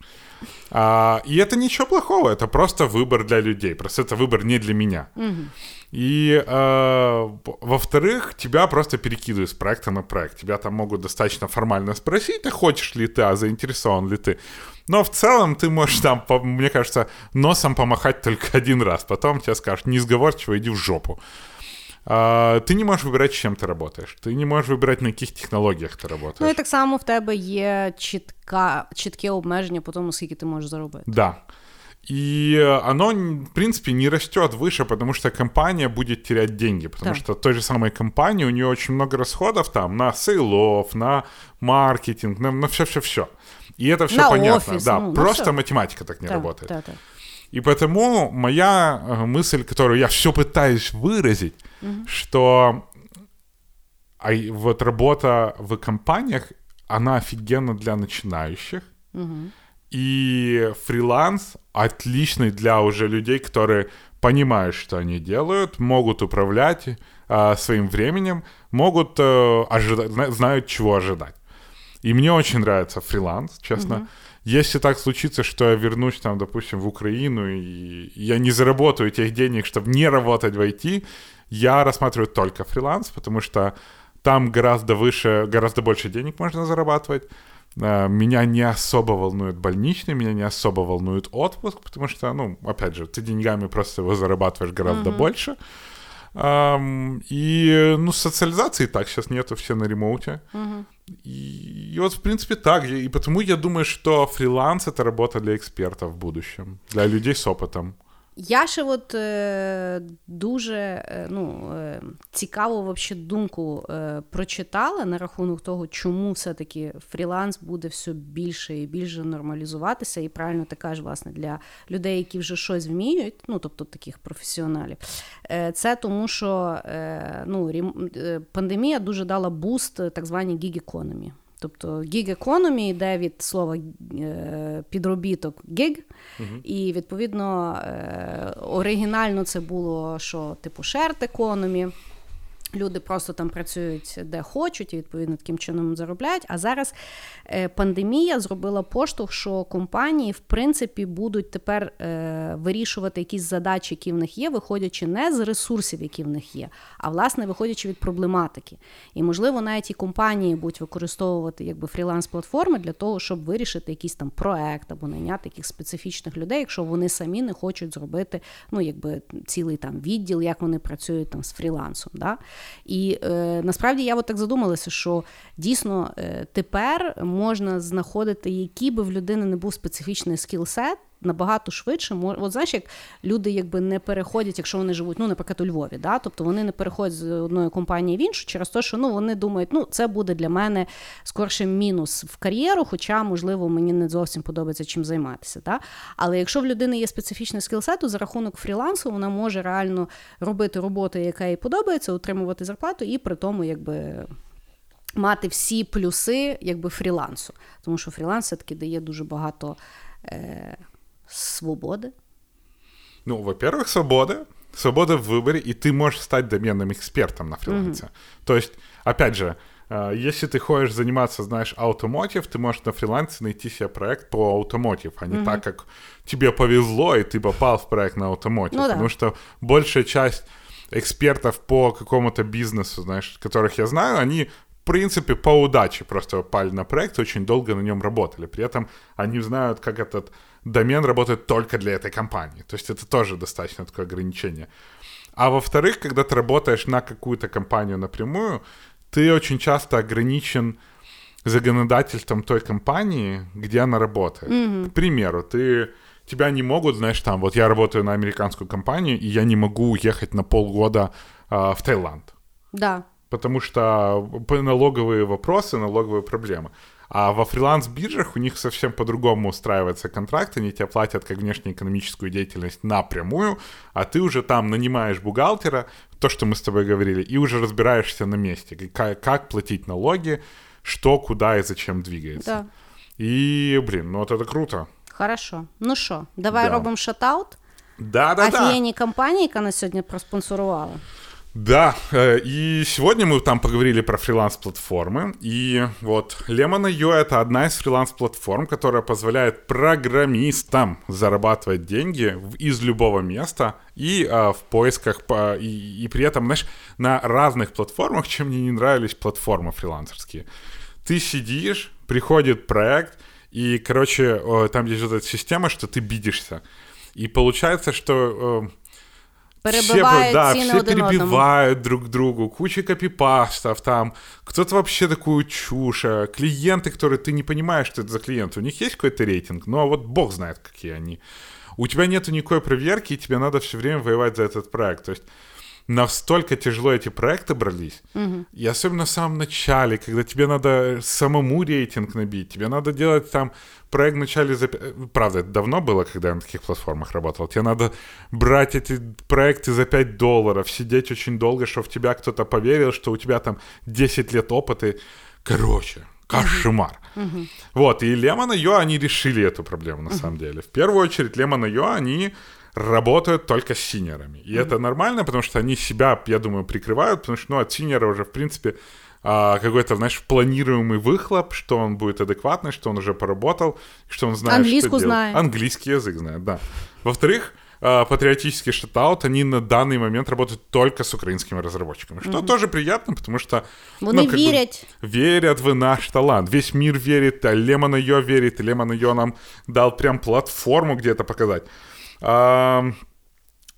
А, и это ничего плохого, это просто выбор для людей. Просто это выбор не для меня. И, э, во-вторых, тебя просто перекидывают с проекта на проект. Тебя там могут достаточно формально спросить, а хочешь ли ты, а заинтересован ли ты. Но в целом ты можешь там, по- мне кажется, носом помахать только один раз. Потом тебе скажут, несговорчиво, иди в жопу. А, ты не можешь выбирать, с чем ты работаешь. Ты не можешь выбирать, на каких технологиях ты работаешь. Ну і так само в тебе є чітка, чітке обмеження по тому, скільки ти можеш заробити. Да. И э, оно, н- в принципе, не растет выше, потому что компания будет терять деньги. Потому Да. что той же самой компании у нее очень много расходов там на сейлов, на маркетинг, на, на все-все-все. И это все На понятно. офис, да, ну, на просто всё. математика так не Так, работает. так, так. И поэтому моя э, мысль, которую я все пытаюсь выразить, что а, вот работа в компаниях, она офигенна для начинающих. И фриланс отличный для уже людей, которые понимают, что они делают, могут управлять а, своим временем, могут э, ожида- зна- знают, чего ожидать. И мне очень нравится фриланс, честно. Если так случится, что я вернусь там, допустим, в Украину, и я не заработаю тех денег, чтобы не работать в IT, я рассматриваю только фриланс, потому что там гораздо выше, гораздо больше денег можно зарабатывать. Э, Меня не особо волнует больничный, меня не особо волнует отпуск, потому что, ну, опять же, ты деньгами просто его зарабатываешь гораздо больше. И, ну, социализации так сейчас нету, все на ремоуте. И, и вот, в принципе, так. И потому я думаю, что фриланс — это работа для экспертов в будущем, для людей с опытом. Я ще от е, дуже е, ну, е, цікаву вообще думку е, прочитала на рахунок того, чому все-таки фріланс буде все більше і більше нормалізуватися. І правильно ти кажеш, власне, для людей, які вже щось вміють, ну тобто таких професіоналів. Е, це тому, що е, ну, рім- пандемія дуже дала буст так званій гіг-економі. Тобто gig economy йде від слова е, підробіток гіг, і відповідно е, оригінально це було що типу shared економі. Люди просто там працюють де хочуть і відповідно таким чином заробляють. А зараз е, пандемія зробила поштовх, що компанії в принципі будуть тепер е, вирішувати якісь задачі, які в них є, виходячи не з ресурсів, які в них є, а власне виходячи від проблематики. І можливо, навіть і компанії будуть використовувати якби фріланс-платформи для того, щоб вирішити якийсь там проект або найняти яких специфічних людей, якщо вони самі не хочуть зробити ну якби цілий там відділ, як вони працюють там з фрілансом. Да? І е, насправді я от так задумалася, що дійсно е, тепер можна знаходити, який би в людини не був специфічний скіл-сет, набагато швидше мож... От знаєш, як люди якби не переходять, якщо вони живуть, ну, наприклад, у Львові, да? тобто вони не переходять з одної компанії в іншу через те, що ну, вони думають, ну, це буде для мене скорше мінус в кар'єру, хоча, можливо, мені не зовсім подобається чим займатися. Да? Але якщо в людини є специфічний скілсет, то за рахунок фрілансу вона може реально робити роботу, яка їй подобається, отримувати зарплату і при тому, якби. Мати всі плюси якби фрілансу, тому що фріланс все-таки дає дуже багато е, свободи. Ну, во-первых, свобода. Свобода в выборе, и ты можешь стать доменным экспертом на фрилансе. То есть, опять же, э, если ты хочешь заниматься, знаешь, аутомотив, ты можешь на фрилансе найти себе проект по аутомотив, а не так, как тебе повезло, и ты попал в проект на аутомотив. Ну да. Потому что большая часть экспертов по какому-то бизнесу, знаешь, которых я знаю, они принципе, по удаче просто попали на проект, очень долго на нем работали. При этом они знают, как этот домен работает только для этой компании. То есть это тоже достаточно такое ограничение. А во-вторых, когда ты работаешь на какую-то компанию напрямую, ты очень часто ограничен законодательством той компании, где она работает. Mm-hmm. К примеру, ты тебя не могут, знаешь, там, вот я работаю на американскую компанию, и я не могу уехать на полгода э, в Таиланд. Да. Потому что налоговые вопросы, налоговые проблемы. А во фриланс-биржах у них совсем по-другому устраивается контракт, они тебе платят как внешнеэкономическую деятельность напрямую, а ты уже там нанимаешь бухгалтера, то, что мы с тобой говорили, и уже разбираешься на месте, как, как платить налоги, что, куда и зачем двигается. Да. И, блин, ну вот это круто. Хорошо. Ну що, давай Да. робимо шатаут. Да, да, да. Офігенній компанії, яка нас сьогодні проспонсорувала. Да, э, и сегодня мы там поговорили про фриланс-платформы, и вот Lemon.io — это одна из фриланс-платформ, которая позволяет программистам зарабатывать деньги из любого места и а, в поисках, по, и, и при этом, знаешь, на разных платформах, чем мне не нравились платформы фрилансерские. Ты сидишь, приходит проект, и, короче, э, там есть вот эта система, что ты бидишься. И получается, что... Перебивають все, да, ціни все один перебивают друг другу, куча копипастов там, кто-то вообще такую чушь, а клиенты, которые ты не понимаешь, что это за клиенты, у них есть какой-то рейтинг, но вот бог знает, какие они. У тебя нету никакой проверки, и тебе надо все время воевать за этот проект. То есть настолько тяжело эти проекты брались, и особенно в самом начале, когда тебе надо самому рейтинг набить, тебе надо делать там проект вначале за... Правда, это давно было, когда я на таких платформах работал. Тебе надо брать эти проекты за 5 долларов, сидеть очень долго, что в тебя кто-то поверил, что у тебя там 10 лет опыта. и- Короче, кошмар. Вот, и Lemon.io, они решили эту проблему, на самом деле. В первую очередь, Lemon.io, они работают только с синерами. И это нормально, потому что они себя, я думаю, прикрывают, потому что, ну, от синера уже, в принципе, а, какой-то, знаешь, планируемый выхлоп, что он будет адекватный, что он уже поработал, что он знает, Английскую что делать. знает. Английский язык знает, да. Во-вторых, а, патриотический шатаут, они на данный момент работают только с украинскими разработчиками, что тоже приятно, потому что... Вони ну, как бы, верят в наш талант. Весь мир верит, а Lemon.io верит, и Lemon.io нам дал прям платформу, где это показать.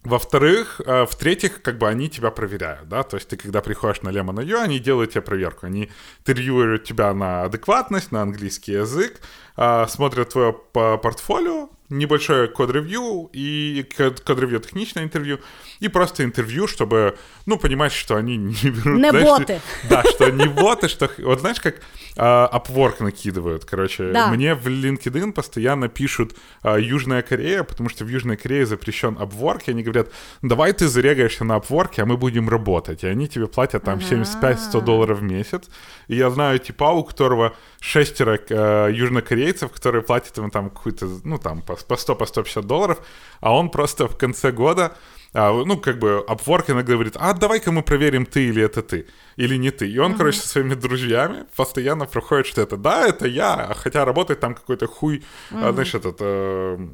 Во-вторых, а, в-третьих, как бы они тебя проверяют, да, то есть ты, когда приходишь на Lemon.io, они делают тебе проверку, они интервьюируют тебя на адекватность, на английский язык, смотрят твое по- портфолио, небольшое код-ревью и код- код-ревью техничное интервью и просто интервью, чтобы, ну, понимать, что они не берут... Не знаешь, боты. Да, что не боты, что... Вот знаешь, как а, Upwork накидывают, короче. Да. Мне в LinkedIn постоянно пишут а, Южная Корея, потому что в Южной Корее запрещен Upwork, и они говорят, давай ты зарегаешься на Upwork, а мы будем работать. И они тебе платят там 75-100 долларов в месяц. И я знаю типа, у которого шестеро э, южнокорейцев, которые платят ему там какую-то, ну там по, по 100, по 150 долларов, а он просто в конце года а, ну, как бы, Upwork иногда говорит, а давай-ка мы проверим, ты или это ты, или не ты. И он, короче, со своими друзьями постоянно проходит, что это да, это я, хотя работает там какой-то хуй, а, знаешь, этот... э,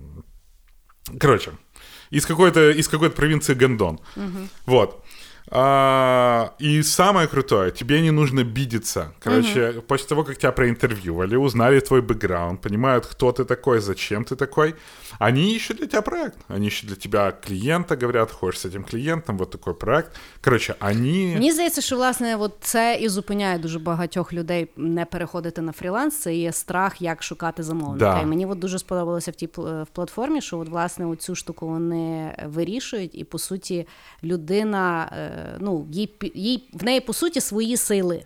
короче, из какой-то, из какой-то провинции Гандон. Вот. А, и самое крутое, тебе не нужно бидиться. Короче, после того, как тебя проинтервьювали, узнали твой бэкграунд, понимают, кто ты такой, зачем ты такой, они ищут для тебя проект. Они ищут для тебя клиента, говорят, хочешь с этим клиентом, вот такой проект. Короче, они... Мені здається, що власне от це і зупиняє дуже багатьох людей не переходити на фріланс. Це є страх, як шукати замовника. Да. І мені от дуже сподобалося в тій пл- в платформі, що от власне цю штуку вони вирішують, і по суті людина, е, ну їй пі- їй в неї по суті свої сили.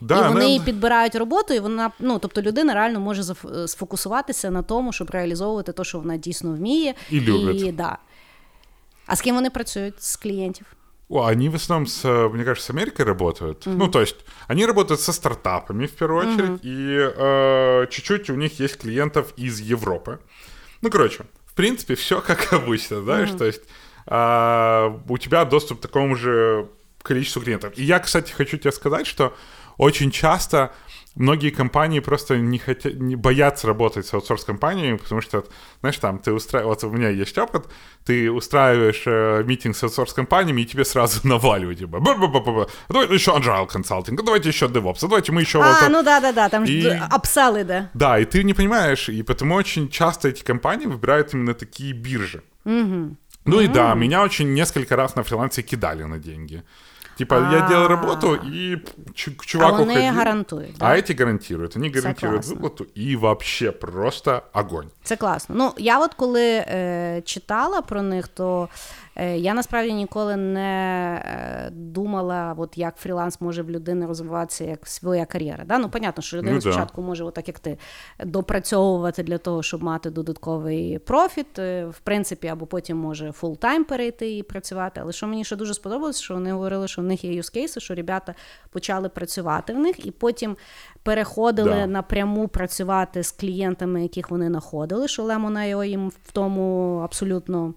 Да, і вони она- їй підбирають роботу, і вона ну тобто людина реально може заф- сфокусуватися на тому, щоб реалізовувати те, що вона дійсно вміє, І любить. да. А з ким вони працюють з клієнтів? О, они в основном, с, э, мне кажется, с Америкой работают. Ну, то есть, они работают со стартапами в первую очередь, и э, чуть-чуть у них есть клиентов из Европы. Ну, короче, в принципе, все как обычно, знаешь, то есть А, у тебя доступ к такому же количеству клиентов. И я, кстати, хочу тебе сказать, что очень часто многие компании просто не хотят, не боятся работать с аутсорс-компаниями, потому что, знаешь, там ты устраиваешь, вот у меня есть опыт, ты устраиваешь э, митинг с аутсорс-компаниями, и тебе сразу наваливают, типа, «Ба-ба-ба-ба-ба, давайте еще agile консалтинг, давайте еще DevOps, давайте мы еще... А, вот это». ну да, да, да, там И- ж апсел іде. Да, и ты не понимаешь, и потому очень часто эти компании выбирают именно такие биржи. Ну и да, меня очень несколько раз на фрилансе кидали на деньги. Типа, я делал работу, и чувак А чуваку вони ходил, гарантують. а эти гарантируют. Они гарантируют классно. выплату, и вообще просто огонь. Це класно. Ну, я от коли е, читала про них, то я насправді ніколи не е, думала, от як фріланс може в людини розвиватися як своя кар'єра. Да? Ну, понятно, що людина Ну, да. спочатку може, отак як ти, допрацьовувати для того, щоб мати додатковий профіт, е, в принципі, або потім може full-time перейти і працювати. Але що мені ще дуже сподобалось, що вони говорили, що в них є use case и, що ребята почали працювати в них, і потім переходили Да. напряму працювати з клієнтами, яких вони знаходили, що Lemon.io їм в тому абсолютно.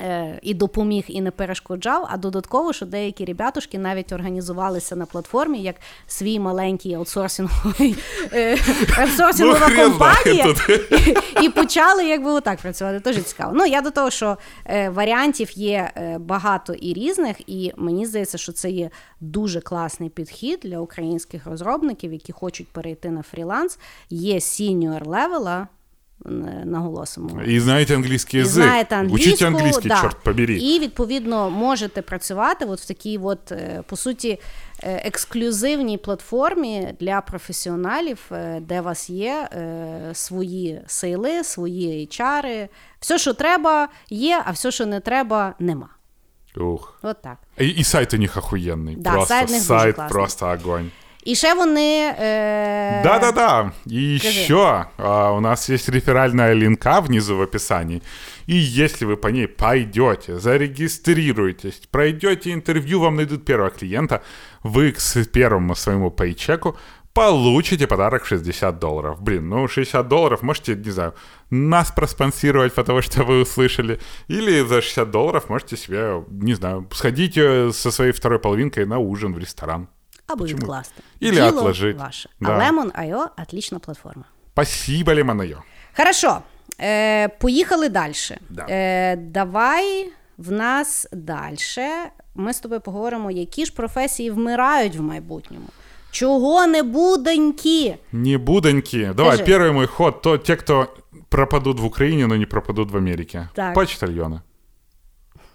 Е, І допоміг, і не перешкоджав. А додатково, що деякі ребятушки навіть організувалися на платформі як свій маленький аутсорсинговий е, аутсорсингова компанія, і, почали якби отак працювати. Дуже цікаво. Ну я до того, що е, варіантів є багато і різних, і мені здається, що це є дуже класний підхід для українських розробників, які хочуть перейти на фріланс. Є senior level а. Наголосимо И знаете английский і язык. знаєте англійську, Учите английский, да. черт побери. І відповідно можете працювати от в такій, от, е, по суті, е, ексклюзивній платформі для професіоналів, е, де у вас є е, свої сейли, свої HR. Все, що треба, є, а все, що не треба, нема. Ух. От так. И, и сайт у них охуенный. Да, просто сайт у них дуже сайт классный. просто огонь. І ще вони. Е... Да-да-да. И Скажи. еще а, у нас есть реферальная линка внизу в описании. И если вы по ней пойдете, зарегистрируетесь, пройдете интервью, вам найдут первого клиента, вы к первому своему пейчеку получите подарок 60 долларов. Блин, ну 60 долларов можете, не знаю, нас проспонсировать, потому что вы услышали. Или за 60 долларов можете себе, не знаю, сходить э, со своей второй половинкой на ужин в ресторан. Або Почему? відкласти. Или Діло отложить. ваше. Да. А Lemon.io – отлична платформа. Спасибо, Лемонайо. Хорошо, е, поїхали далі. Да. Е, давай в нас далі. Ми з тобою поговоримо, які ж професії вмирають в майбутньому. Чого не буденькі? Не будоньки. Давай, Скажи. первый мой ход. То те, кто пропадут в Украине, но не пропадут в Америке. Так. Почтальоны.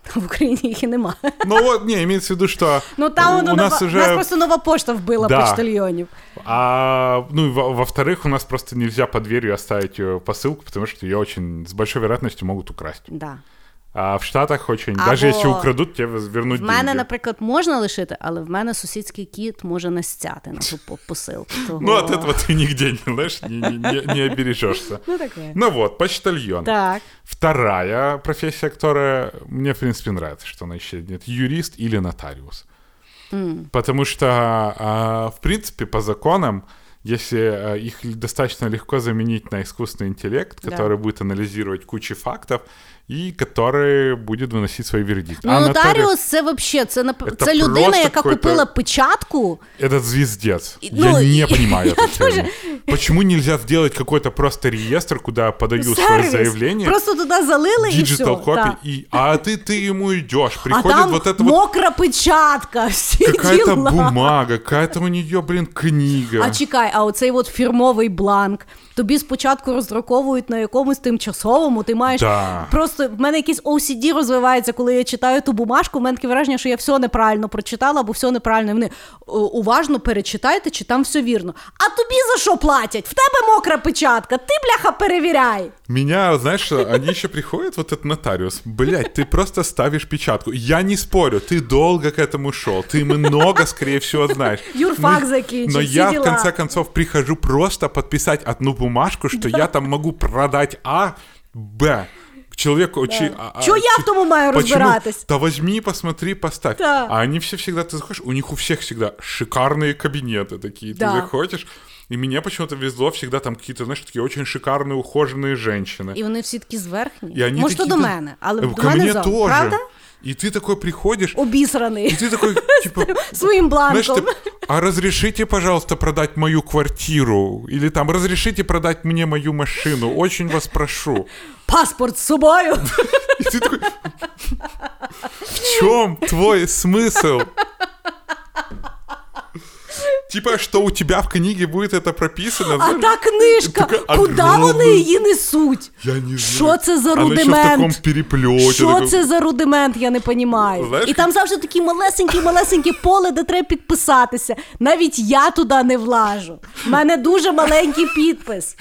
В Україні їх і нема. Ну вот, не, имеется в виду, что Ну там у, у нас нова- уже... нас просто нова пошта вбила Да. почтальйонів. А, ну, во-вторых, у нас просто нельзя под дверью оставить ее посылку, потому что ее очень с большой вероятностью могут украсть. Да. А в Штатах очень... Або- Даже если украдут, тебе вернуть В мене, деньги. наприклад, можна лишити, але в мене сусідський кіт може настяти на ту по- посилку. Того... Ну, от этого ты нигде, не, знаешь, не, не- не- обережешься. Ну, таке. Ну вот, почтальон. Так. Вторая профессия, которая мне, в принципе, нравится, что она еще нет, юрист или нотариус. Потому что, а, в принципе, по законам, если а, их достаточно легко заменить на искусственный интеллект, Да. который будет анализировать кучу фактов и который будет выносить свой вердикт. Ну, А нотариус- нотаріус це взагалі, це, нап... Це це людина, просто яка какой-то- купила печатку. Это звездец. И- я ну, не и- понимаю я эту тему. Почему нельзя сделать какой-то просто реестр, куда я подаю свое Сервіс. заявление? Просто туди залили і все. Digital copy, так. и, а ты, ты ему идешь, А приходит там вот это вот мокра печатка, всі какая-то діла. бумага, какая-то у нее, блин, книга. А чекай, а оцей от фірмовий бланк. Тобі спочатку роздруковують на якомусь тимчасовому, ти маєш Да. просто в мене якийсь OCD розвивається, коли я читаю ту бумажку. В мене таке враження, що я все неправильно прочитала, або все неправильно. І Вони «О, уважно перечитайте, чи там все вірно. А тобі за що платять? В тебе мокра печатка, ти бляха перевіряй. Меня, знаешь, что, они еще приходят, вот этот нотариус, блядь, ты просто ставишь печатку. Я не спорю, ты долго к этому шел, ты много, скорее всего, знаешь. Юрфак Но- закінчив, Но всі я, в діла. конце концов, прихожу просто подписать одну бумажку, что я там могу продать А, Б. Человеку... чи- а- а- Чого я в тому маю Почему? розбиратись? Да возьми, посмотри, поставь. Да. А они все всегда, ты заходишь, у них у всех всегда шикарные кабинеты такие. Да. Ты заходишь, и мне почему-то везло всегда там какие-то, знаешь, такие очень шикарные, ухоженные женщины. І вони всі такі зверхні. И они Може, то такие, до да, мене, але э, до ко мене мне зал. тоже. Правда? И ты такой приходишь, Обісраний и ты такой, типа, своїм знаешь, бланком. ты, а разрешите, пожалуйста, продать мою квартиру? Или там, разрешите продать мне мою машину? Очень вас прошу. Паспорт з собою. И ты такой, в чем твой смысл? Типа, что у тебя в книге будет это прописано? А знаешь? та книжка, Така куди огромна. вони її несуть? Я не знаю. Що це за Она еще в рудимент? таком переплете. Що таком- це за рудимент, я не понімаю. Знаєш, І там завжди такі малесенькі, малесенькі поле, де треба підписатися. Навіть я туди не влажу. У мене дуже маленький підпис.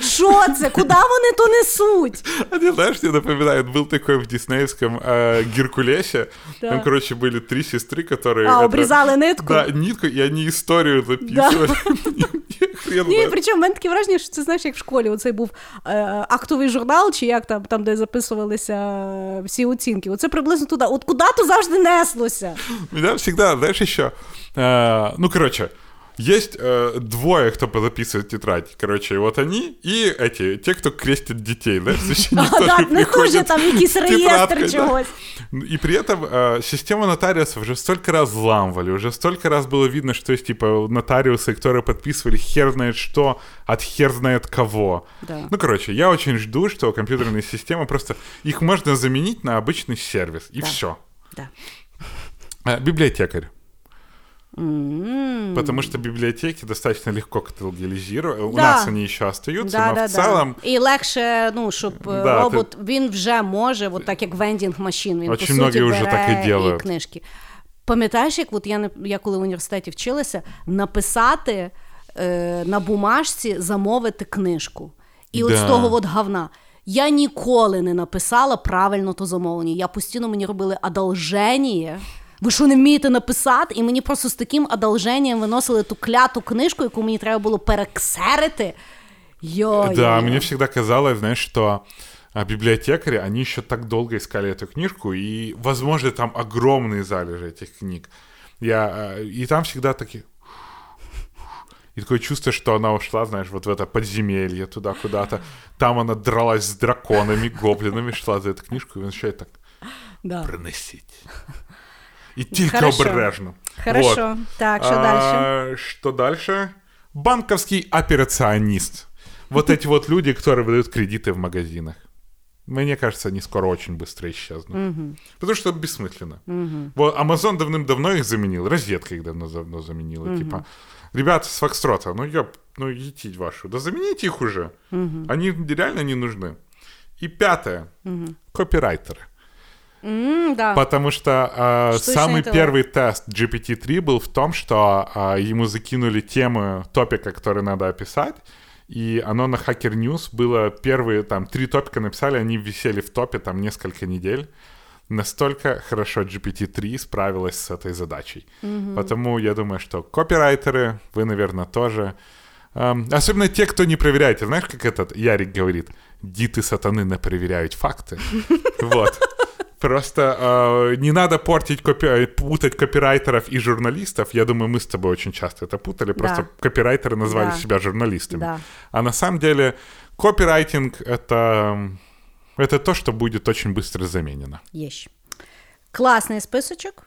Що це? Куди вони то несуть? Они, знаешь, мне напоминает, был такой в диснеевском э, Геркулесе. Да. Там, короче, были три сестры, которые... А, это- обрізали нитку? Да, нитку, и они историю записывали. Хрен Ні, причому в мене таке враження, що це знаєш, як в школі. Оцей був е, актовий журнал, чи як там, там, де записувалися е, всі оцінки. Оце приблизно туди. От куди то завжди неслося. Меня завжди, знаешь, що? э, ну, короче, есть э, двое, кто записывает тетрадь. Короче, вот они и эти, те, кто крестит детей, да, священник А, тоже да, не приходит хуже там якийсь тетрадкой, реєстр да. чогось. И при этом э, систему нотариусов уже столько раз взламывали, уже столько раз было видно, что есть типа нотариусы, которые подписывали хер знает что от хер знает кого. Да. Ну, короче, я очень жду, что компьютерные системы просто... Их можно заменить на обычный сервис, и Да. все. Да. библиотекарь. Потому что библиотеки достаточно легко каталогизируют. У нас они еще остаются, Да, но да, в целом да. І легше, ну, щоб Да, робот, він вже може, от так як вендінг машин, він Очень по суті многие уже так і делают. книжки. Пам'ятаєш, як от я, не- я коли в університеті вчилася, написати е, на бумажці, замовити книжку. І от з того от говна. Я ніколи не написала правильно то замовлення. Я постійно мені робили одолження. Ви що не вмієте написати? І мені просто з таким одолженням виносили ту кляту книжку, яку мені треба було перексерити. Йо, Да, мне всегда казалось, знаешь, что а, библиотекари, они еще так долго искали эту книжку, и, возможно, там огромные залежи этих книг. Я, а, и там всегда такие... И такое чувство, что она ушла, знаешь, вот в это подземелье туда куда-то. Там она дралась с драконами, гоблинами, шла за эту книжку, и начинает так Да. проносить. И тільки Хорошо. обережно. Хорошо. Вот. Так, що А, далі? Что дальше? Банковский операционист. Вот эти вот люди, которые выдают кредиты в магазинах. Мне кажется, они скоро очень быстро исчезнут. Потому что бессмысленно. Вот Amazon давным-давно их заменил, розетка их давно-давно заменила. Типа, ребята с Фокстрота, ну ёп, ну етить вашу, да замените их уже. Они реально не нужны. И пятое. Копирайтеры. М, да. Потому что э, Штучный самый интеллект. первый тест GPT-3 был в том, что э, ему закинули тему топика, который надо описать, и оно на Hacker News было первые там три топика написали, они висели в топе там несколько недель. Настолько хорошо GPT-3 справилась с этой задачей. Потому я думаю, что копирайтеры, вы, наверное, тоже. Эм, особенно те, кто не проверяете. Знаешь, как этот Ярик говорит? Диты сатаны не проверяют факты. Вот. Просто э, не надо портить, копи- путать копирайтеров и журналистов. Я думаю, мы с тобой очень часто это путали. Просто Да. копирайтеры назвали Да. себя журналистами. Да. А на самом деле копирайтинг это, это то, что будет очень быстро заменено. Є ще. Класний списочок.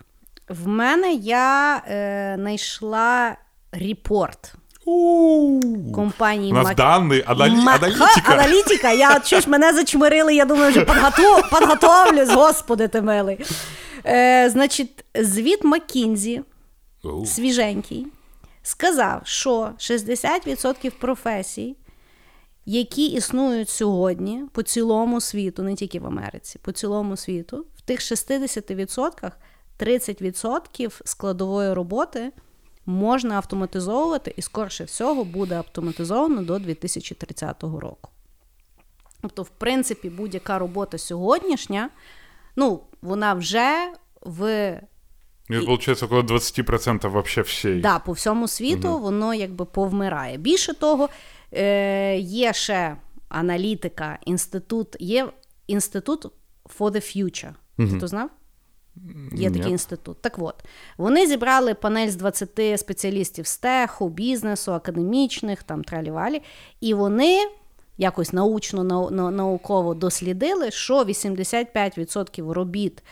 В мене я е, знайшла репорт компанії У нас Мак- аналитика. Аналітика. Я ж мене зачмирили, я думаю, вже підготовлюсь, господи ти милий. Е, значить, звіт Маккінзі, свіженький, сказав, що 60% професій, які існують сьогодні по цілому світу, не тільки в Америці, по цілому світу, в тих 60% 30% складової роботи можна автоматизовувати, і скорше всього буде автоматизовано до 2030 року. Тобто, в принципі, будь-яка робота сьогоднішня, ну, вона вже в Это получается около 20% вообще всей. Да, по всьому світу воно якби повмирає. Більше того, е, є ще аналітика, інститут, є інститут for the future. Ти то знав? Є такий інститут. Так от, вони зібрали панель з 20 спеціалістів з теху, бізнесу, академічних, там тралівалі, і вони якось научно-науково дослідили, що 85% робіт,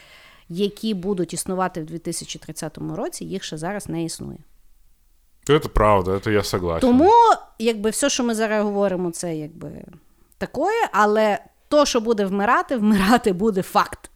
які будуть існувати в 2030 році, їх ще зараз не існує. Это правда, это я согласен. Тому, якби все, що ми зараз говоримо, це якби такое, але то, що буде вмирати, вмирати буде факт.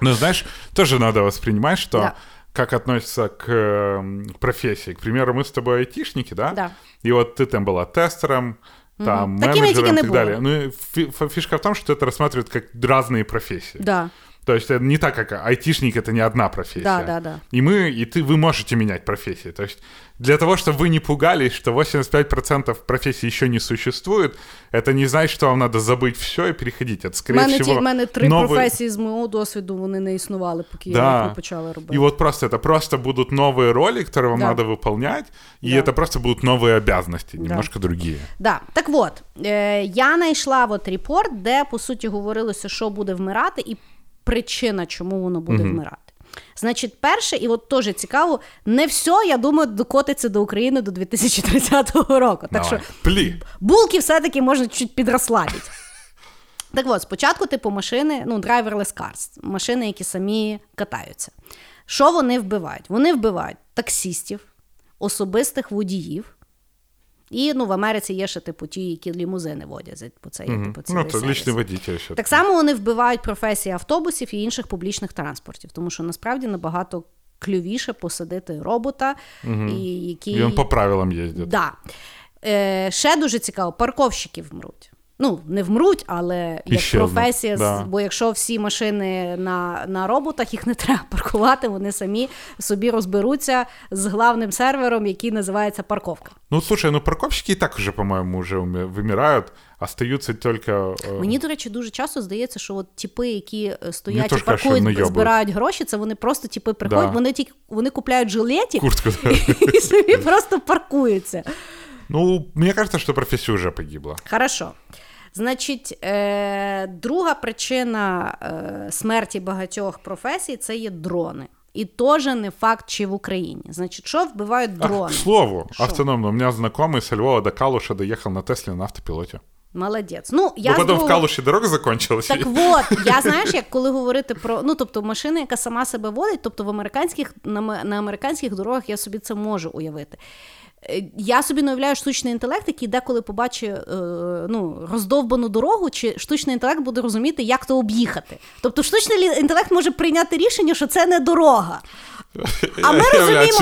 Но знаешь, тоже надо воспринимать, что Да. как относится к э, профессии. К примеру, мы с тобой айтишники, да? Да. И вот ты там была тестером, там, Такими менеджером тільки и не так було. далее. Ну, и фи- фи- фишка в том, что это рассматривают как разные профессии. Да. То есть это не так, как айтишник, это не одна профессия. Да, да, да. И мы, и ты, вы можете менять профессии. То есть для того, чтобы вы не пугались, что 85% профессий еще не существует, это не значит, что вам надо забыть все и переходить. Это, У скорее мене, ті, всего, в мене три новые- професії з мого досвіду, вони не існували, поки я Да. їх не почала робити. И вот просто это просто будут новые роли, которые вам Да. надо выполнять, и Да. это просто будут новые обязанности, Да. немножко другие. Да. Так от, е, я знайшла от репорт, де по суті говорилося, що буде вмирати, і причина, чому воно буде вмирати. Значить, перше, і от теж цікаво, не все, я думаю, докотиться до України до 2030 року. Так Давай. що Пли. булки все-таки можна чуть підрослабити. Так от, спочатку, типу, машини, ну, driverless cars, машини, які самі катаються. Що вони вбивають? Вони вбивають таксістів, особистих водіїв. І ну, в Америці є ще типу ті, які лімузини водять. Бо це є типу, цілий Ну, личный водитель ще. Так само вони вбивають професії автобусів і інших публічних транспортів, тому що насправді набагато клювіше посадити робота, і який... І він по правилам ездит. Да. Е, ще дуже цікаво, парковщики вмруть. Ну, не вмруть, але як Іщезнуть, професія, да. бо якщо всі машини на, на роботах, їх не треба паркувати, вони самі собі розберуться з главним сервером, який називається парковка. Ну, слушай, ну парковщики и так уже, по-моему, уже уми- вымирают. Остаются только... э, Мені, до речі, дуже часто здається, що от типи, які е, стоять і паркують, наєбують. збирають гроші, це вони просто типи приходять, Да. вони тільки вони купляють жилетик Куртку. да. і собі просто паркуються. Ну, мне кажется, что профессия уже погибла. Хорошо. Значить, е, друга причина е, смерті багатьох професій це є дрони. І теж не факт, чи в Україні. Значить, що вбивають дрони? к слову, Шо? автономно. У меня знакомый со Львова до Калуша доехал на Тесле на автопилоте. Молодець. Ну, я Но з потом в другого- Калуші дорога закончилась. Так от, я знаєш, як коли говорити про ну, тобто машина, яка сама себе водить, тобто в американських на, на американських дорогах я собі це можу уявити. Е, Я собі не уявляю штучний інтелект, який деколи побачить е, ну, роздовбану дорогу, чи штучний інтелект буде розуміти, як то об'їхати. Тобто штучний інтелект може прийняти рішення, що це не дорога. А ми розуміємо,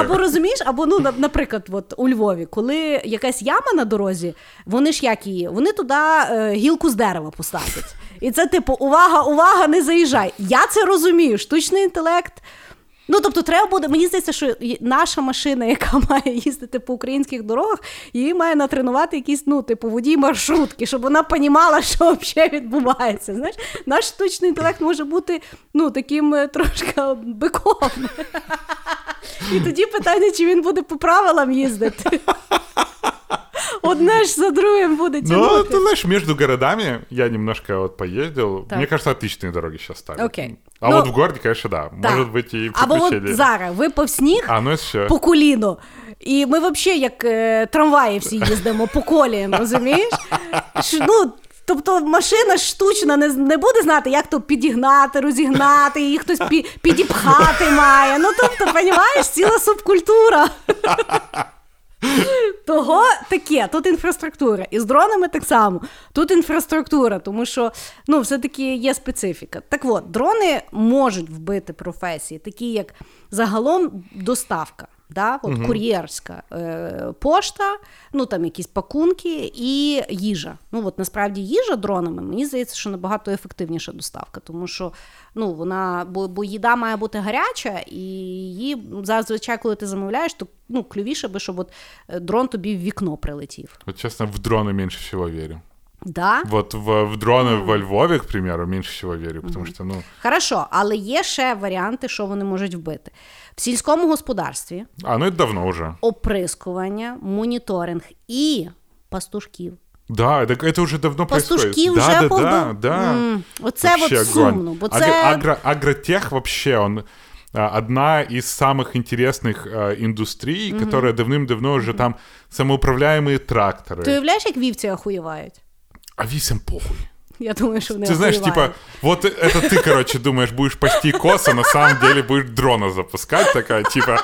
або розумієш, або ну, наприклад, от у Львові, коли якась яма на дорозі, вони ж як її, вони туди е, гілку з дерева поставлять. І це типу, увага, увага, не заїжджай. Я це розумію. Штучний інтелект. Ну, тобто, треба буде. Мені здається, що наша машина, яка має їздити по українських дорогах, її має натренувати якийсь, ну, типу, водій маршрутки, щоб вона понімала, що взагалі відбувається. Знаєш, наш штучний інтелект може бути ну, таким е, трошки биком. І тоді питання, чи він буде по правилам їздити. Одне ж за другим буде Ну, тягнути. ты знаешь, между городами я немножко вот поездил. Так. Мне кажется, отличные дороги сейчас ставят. Окей. А Ну, вот в городе, конечно, да. Так. Может быть и Або от приключения. зараз випав сніг А, ну это все. по коліно. І ми взагалі як е, трамваї всі їздимо по коліям, розумієш? Ш- ну, тобто машина штучна не, з- не буде знати, як то підігнати, розігнати, її хтось пі, підіпхати має. Ну, тобто, розумієш, ціла субкультура. Того таке, тут інфраструктура. І з дронами так само. Тут інфраструктура, тому що ну, все-таки є специфіка. Так от, дрони можуть вбити професії, такі як загалом доставка. Да? От Кур'єрська е, пошта, ну там якісь пакунки і їжа. Ну от насправді їжа дронами, мені здається, що набагато ефективніша доставка, тому що ну, вона, бо, бо їда має бути гаряча, і її зазвичай, коли ти замовляєш, то ну, клювіше би, щоб от е, дрон тобі в вікно прилетів. Вот, честно, в дроны меньше всего верю. Да? Вот в, в дроны во Львове, к примеру, меньше всего верю, потому что, ну... Хорошо, але є ще варіанти, що вони можуть вбити В сільському господарстві А, ну это давно уже. оприскування, моніторинг і пастушків. Да, это, это уже давно Пастушки происходит. вже да, да, повбив. да, да. М, Оце от Вообще сумно, огонь. бо Агро- це агро- агротех вообще, он а, одна из самых интересных а, индустрий, которая давным-давно уже там самоуправляемые тракторы. ти уявляєш, як вівці охуєвають? А висям похуй. Я думаю, що вони Ты знаешь, типа, охуєвають. вот это ты, короче, думаешь, будешь пасти косы, на самом деле будешь дрона запускать, такая, типа,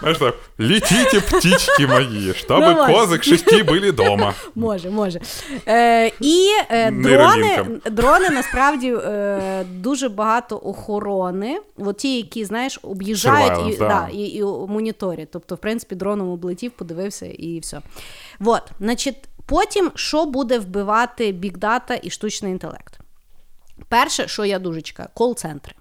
знаешь, так, летите, птички мои, чтобы Ну, ладно. козы к шести были дома. Може, може. Е, і е, дрони, Нейролінком. дрони насправді е, дуже багато охорони. От ті, які, знаєш, об'їжджають і, Surveillance, да. да, і, і моніторять. Тобто, в принципі, дроном облетів, подивився і все. От, значить, потім що буде вбивати бікдата і штучний інтелект? Перше, що я дуже чекаю, кол-центри.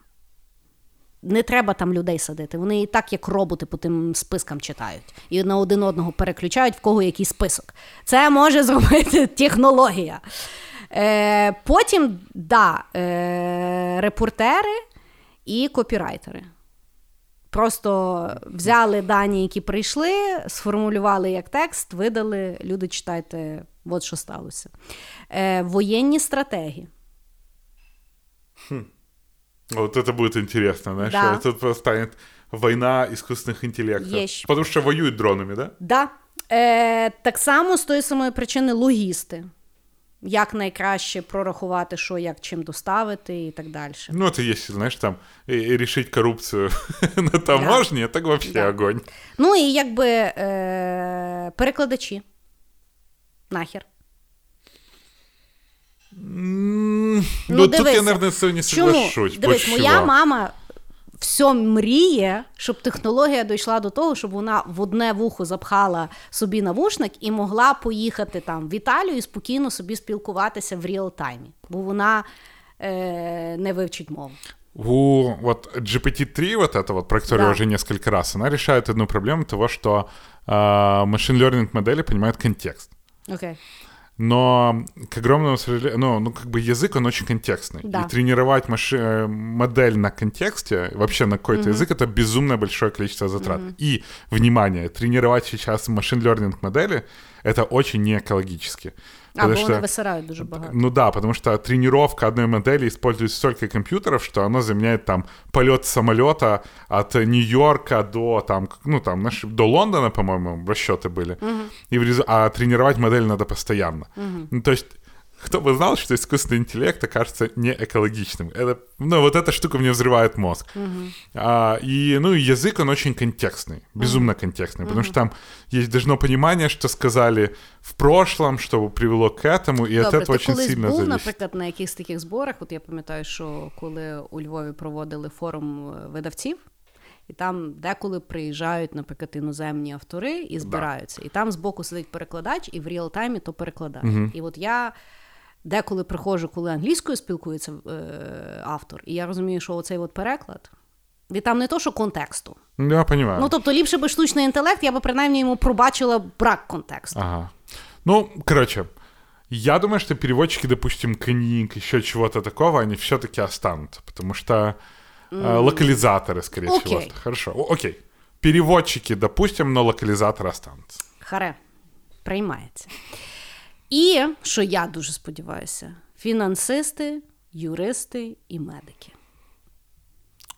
Не треба там людей садити. Вони і так, як роботи, по тим спискам читають і на один одного переключають, в кого який список. Це може зробити технологія. Е, потім, да, е, репортери і копірайтери. Просто взяли дані, які прийшли, сформулювали як текст, видали. Люди читайте, от що сталося. Е, воєнні стратегії. Вот это будет интересно, знаешь, Да. просто станет война искусственных интеллектов. Есть. Потому что воюют дронами, да? Да. Е, так само з тої самої причини логісти. Як найкраще прорахувати, що як чим доставити і так далі. Ну, это если, знаешь, там, и- и решить коррупцию на таможне, так вообще Да. огонь. Ну і якби е, перекладачі. Нахер. М, Ну, тут я, наверное, не Чому? соглашусь. Дивись, Больше моя мама все мріє, щоб технологія дійшла до того, щоб вона в одне вухо запхала собі навушник і могла поїхати там в Італію і спокійно собі спілкуватися в реал-таймі, бо вона е, не вивчить мову. У вот GPT-3, вот это вот, про которую Да. уже несколько раз, она решает одну проблему того, что э, машин learning модели понимают контекст. Окей. Но, к огромному сожалению, ну, ну, как бы язык, он очень контекстный. Да. И тренировать маши- э, модель на контексте, вообще на какой-то язык, это безумно большое количество затрат. И, внимание, тренировать сейчас машин learning модели, это очень не экологически. А, Потому бо что- вони висирають дуже багато. ну да, потому что тренировка одной модели использует столько компьютеров, что оно заменяет там полет самолета от Нью-Йорка до там, ну там, наш... до Лондона, по-моему, расчеты были. И в А тренировать модель надо постоянно. Ну, то есть кто бы знал, что искусственный интеллект окажется не экологичным. Это, ну, вот эта штука мне взрывает мозг. А, и, ну, и язык, он очень контекстный, безумно контекстный, потому что там есть должно понимание, что сказали в прошлом, что привело к этому, и от Добре, этого ти очень колись сильно був, зависит. наприклад, на якихось таких зборах. От я пам'ятаю, що коли у Львові проводили форум е, видавців, і там деколи приїжджають, наприклад, іноземні автори і збираються. І там збоку сидить перекладач, і в реал-таймі то перекладає. І от я. Деколи приходжу, коли англійською спілкується е, автор, і я розумію, що оцей от переклад, і там не то, що контексту. Ну, Я понимаю. Ну тобто, ліпше би штучний інтелект, я би принаймні йому пробачила брак контексту. Ага. Ну, короче, я думаю, что переводчики, допустим, книг, еще чего-то такого, они все-таки останутся, потому что э, локализаторы, скорее всего. Окей. Хорошо, О, окей. Переводчики, допустим, но локализаторы останутся. Харе, приймається. І, що я дуже сподіваюся, фінансисти, юристи і медики.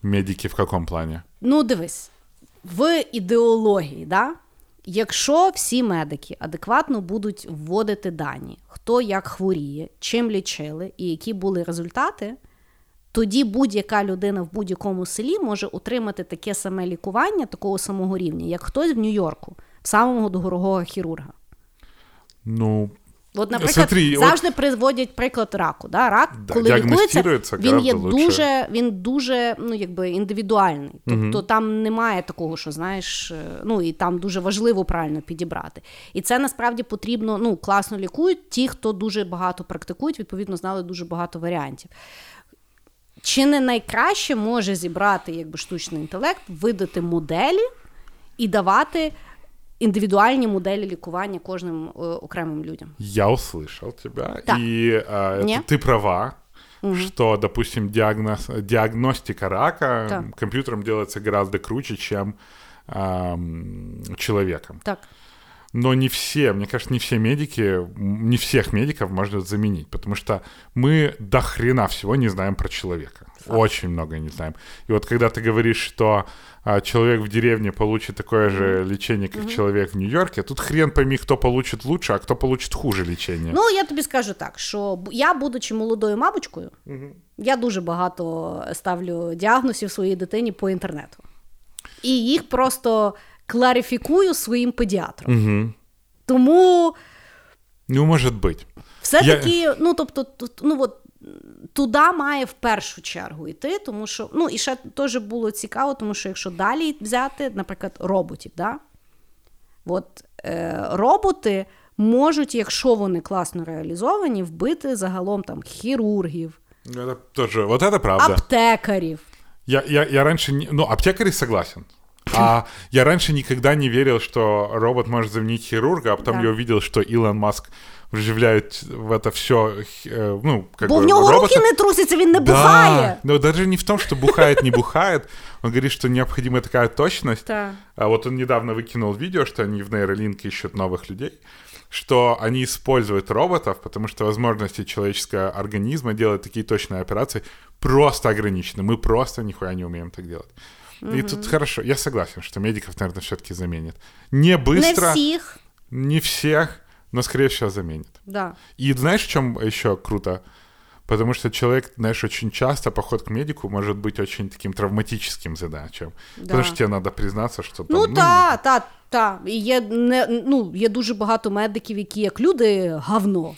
Медики в каком плане? Ну, дивись, в ідеології, да? якщо всі медики адекватно будуть вводити дані, хто як хворіє, чим лічили і які були результати, тоді будь-яка людина в будь-якому селі може отримати таке саме лікування, такого самого рівня, як хтось в Нью-Йорку, в самого дорогого хірурга. Ну, От, наприклад, Смотри, от- завжди приводять приклад раку. Да? Рак, Да, коли лікується, він є лучше. дуже, він дуже ну, якби, індивідуальний. Тобто там немає такого, що знаєш, е, ну і там дуже важливо правильно підібрати. І це насправді потрібно, ну, класно лікують ті, хто дуже багато практикують, відповідно, знали дуже багато варіантів. Чи не найкраще може зібрати якби, штучний інтелект, видати моделі і давати індивідуальні моделі лікування кожним е, окремим людям? я услышал тебя, Да. и э, Не? ты, ты права, что, допустим, диагноз, диагностика рака Да. компьютером делается гораздо круче, чем эм, человеком. Так. но не все, мне кажется, не все медики, м, не всех медиков можно заменить, потому что мы до хрена всего не знаем про человека. Очень много не знаем. И вот когда ты говоришь, что а, человек в деревне получит такое же лечение, как человек в Нью-Йорке, тут хрен пойми, кто получит лучше, а кто получит хуже лечение. Ну, я тобі скажу так, що б- я, будучи молодою мамочкою, я дуже багато ставлю діагнозів своїй дитині по інтернету. І їх просто кларифікую своїм педіатром. Тому Ну, может быть. все-таки, ну тобто, тут, ну от. Туди має в першу чергу йти, тому що ну і ще теж було цікаво, тому що якщо далі взяти, наприклад, роботів, да? От е, роботи можуть, якщо вони класно реалізовані, вбити загалом там хірургів, Это тоже, вот это правда. аптекарів. Я, я, я раньше... Не... Ну, аптекарь согласен. А я раньше никогда не верил, что робот может заменить хирурга, а потом Да. я увидел, что Илон Маск вживляет в это все, ну, как Бо бы в нього робота. руки не трусяться, він не бухає. Да, но даже не в том, что бухает, не бухает. Он говорит, что необходима такая точность. Да. А вот он недавно выкинул видео, что они в нейролинке ищут новых людей, что они используют роботов, потому что возможности человеческого организма делать такие точные операции просто ограничены. Мы просто нихуя не умеем так делать. И тут хорошо, я согласен, что медиков, наверное, все-таки заменит. Не быстро, Не всіх. не всех, Но, скорее всего, заменит. Да. И знаешь, в чем еще круто? Потому что человек, знаешь, очень часто поход к медику может быть очень таким травматическим задачем. Потому что тебе надо признаться, что там, Ну та, та, та. І є, не, ну, є дуже багато медиків, які як люди гавно.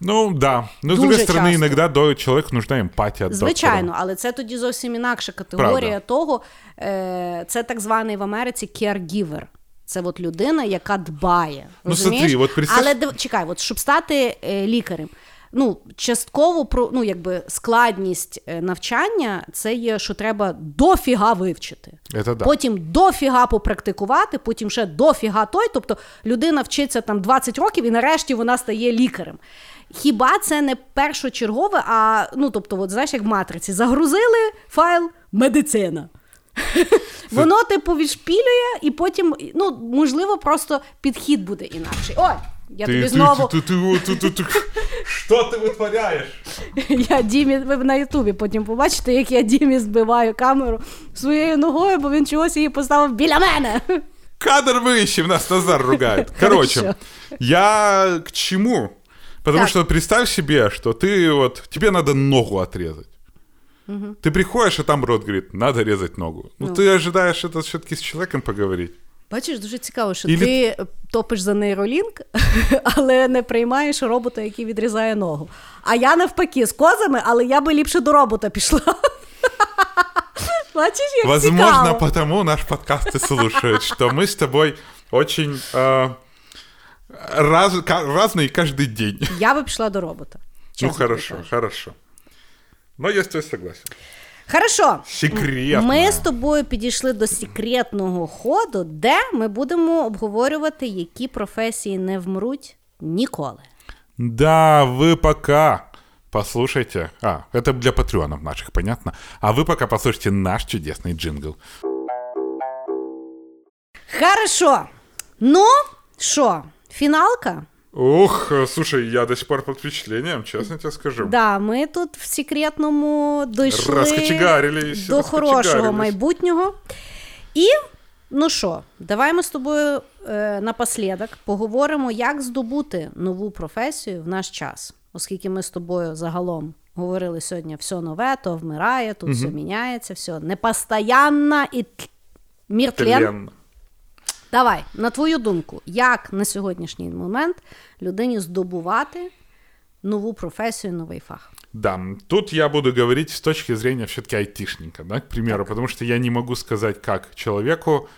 Ну да. Но с Дуже другой стороны, часто. иногда до человеку нужна емпатія. от Звичайно, доктора. але це тоді зовсім інакша категорія Правда. того. Е, це так званий в Америці caregiver. Це от людина, яка дбає. Ну, розумієш? смотри, от представ- Але див- чекай, от щоб стати е, лікарем. Ну, частково про ну, якби складність е, навчання це є, що треба дофіга вивчити. Это да. Потім дофіга попрактикувати, потім ще дофіга той. Тобто людина вчиться там 20 років і нарешті вона стає лікарем. Хіба це не першочергове, а ну тобто, от знаєш, як в матриці, загрузили файл медицина. Воно типу відшпілює, і потім, ну, можливо, просто підхід буде інакший. Ой, я тобі знову. Ты, ты, ты, ты, ты, ты- Что ты вытворяешь? Я Дімі, ви на Ютубі потім побачите, як я Дімі збиваю камеру своєю ногою, бо він чогось її поставив біля мене. Кадр выищем, нас Назар ругает. Короче, Хорошо. я к чему? Потому Так. что представь себе, что ты вот, тебе надо ногу отрезать. Ты приходишь, а там рот говорит, надо резать ногу. Ну, Ну. ты ожидаешь это все-таки с человеком поговорить. Бачиш, дуже цікаво, що Ілі- ти топиш за нейролінк, але не приймаєш робота, який відрізає ногу. А я навпаки з козами, але я би ліпше до робота пішла. Бачиш, як Возможно, цікаво. потому наш подкаст и слушают, что мы с тобой очень э, раз, ка- разные каждый день. Я би пішла до робота. Ну, чесно хорошо, тобі кажу. хорошо. Но я с тобой согласен. Хорошо. Секретно. Ми з тобою підійшли до секретного ходу, де ми будемо обговорювати, які професії не вмруть ніколи. Да, вы пока послушайте. А, это для патреонов наших, понятно. А вы пока послушайте наш чудесный джингл. Хорошо. Ну, що, фіналка? Э, слушай, я до сих пор под впечатлением, честно тебе скажу. Да, ми тут в секретному дійшли до хорошого майбутнього. І, ну що, давай ми з тобою е, напослідок поговоримо, як здобути нову професію в наш час. Оскільки ми з тобою загалом говорили сьогодні, все нове, то вмирає, тут все міняється, все непостоянно і т- мір тлен. Тлен. Давай, на твою думку, як на сьогоднішній момент людині здобувати нову професію, новий фах? Да, тут я буду говорить с точки зрения все-таки айтишника, да, к примеру, потому что я не могу сказать, как человеку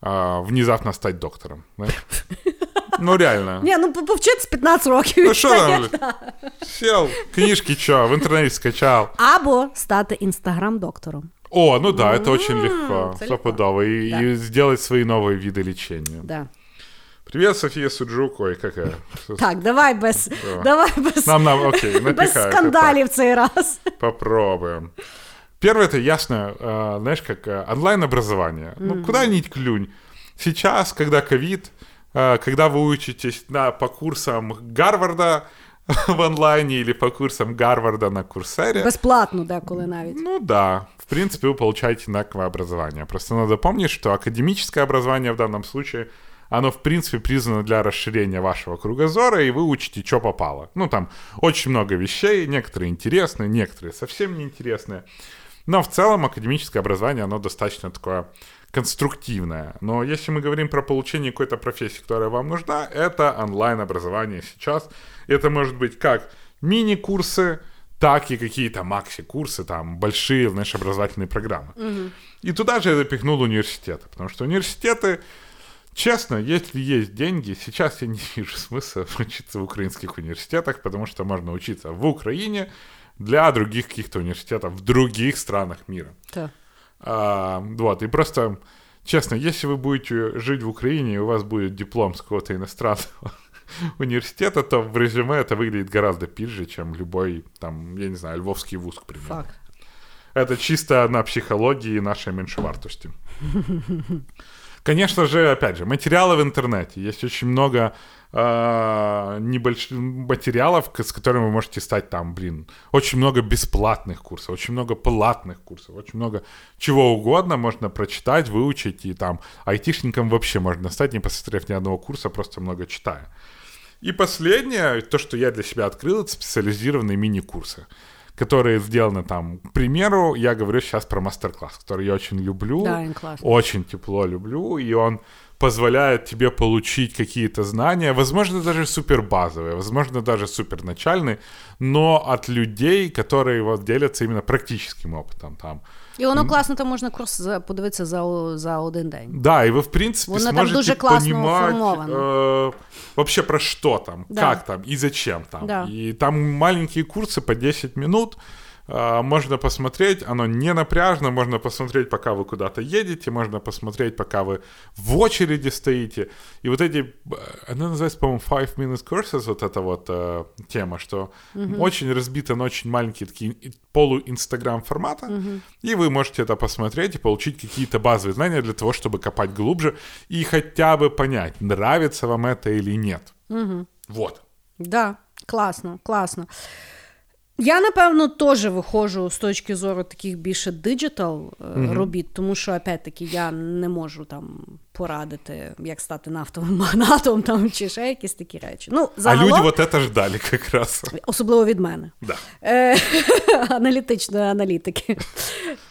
а, внезапно стать доктором. да. Ну, реально. Ні, ну повчитись 15 років. Ну, что там? Сел, книжки что, в интернете скачал. Або стати інстаграм-доктором. О, ну да, это очень легко, стопудово. И, Да. и сделать свои новые виды лечения. Да. Привет, София Суджук. Ой, какая. Так, давай без, давай без, Нам, нам, окей, без напихаю. скандалів цей раз. Попробуем. Первое, это ясно, э, знаешь, как э, онлайн-образование. Ну, куда-нибудь клюнь. Сейчас, когда ковид, э, когда вы учитесь на, по курсам Гарварда в онлайне или по курсам Гарварда на Курсере. Безплатно деколи навіть. Ну да, в принципе, вы получаете одинаковое образование. Просто надо помнить, что академическое образование в данном случае, оно, в принципе, призвано для расширения вашего кругозора, и вы учите, что попало. Ну, там очень много вещей, некоторые интересные, некоторые совсем неинтересные. Но в целом академическое образование, оно достаточно такое конструктивное. Но если мы говорим про получение какой-то профессии, которая вам нужна, это онлайн-образование сейчас. Это может быть как мини-курсы, так и какие-то макси-курсы, там, большие, знаешь, образовательные программы. Угу. И туда же я запихнул университеты, потому что университеты, честно, если есть деньги, сейчас я не вижу смысла учиться в украинских университетах, потому что можно учиться в Украине для других каких-то университетов в других странах мира. Так. А, вот, и просто, честно, если вы будете жить в Украине, и у вас будет диплом с какого-то иностранного университета, то в резюме это выглядит гораздо пизже, чем любой, там, я не знаю, львовский вуз, к примеру. Факт. Это чисто на психологии нашей меньшевартости. Конечно же, опять же, материалы в интернете. Есть очень много э, небольших материалов, с которыми вы можете стать там, блин, очень много бесплатных курсов, очень много платных курсов, очень много чего угодно можно прочитать, выучить, и там айтишникам вообще можно стать, не посмотрев ни одного курса, просто много читая. И последнее, то, что я для себя открыл, это специализированные мини-курсы которые сделаны там. К примеру, я говорю сейчас про мастер-класс, который я очень люблю. Да. Очень тепло люблю, и он позволяет тебе получить какие-то знания, возможно, даже супер базовые, возможно, даже супер начальные, но от людей, которые вот делятся именно практическим опытом там. І воно класно, там можна курс за- подивитися за, о- за один день. Да, и вы, в принципе, Воно там сможете дуже класно понимать оформовано. э, вообще про что там, Да. как там и зачем там. Да. И там маленькие курсы по 10 минут, э, Можно посмотреть, оно не напряжно, можно посмотреть, пока вы куда-то едете, можно посмотреть, пока вы в очереди стоите. И вот эти, э, она называется, по-моему, Five Minutes Courses, вот эта вот э, тема, что очень разбито на очень маленькие такие полу-инстаграм формата, и вы можете это посмотреть и получить какие-то базовые знания для того, чтобы копать глубже и хотя бы понять, нравится вам это или нет. Вот. Да, класно, класно. Я, напевно, теж виходжу з точки зору таких більше диджитал е, робіт, тому що, опять-таки, я не можу там порадити, як стати нафтовим магнатом там, чи ще якісь такі речі. Ну, А загалом, люди вот это ждали как раз. особливо від мене. Да. Е, аналітичної аналітики.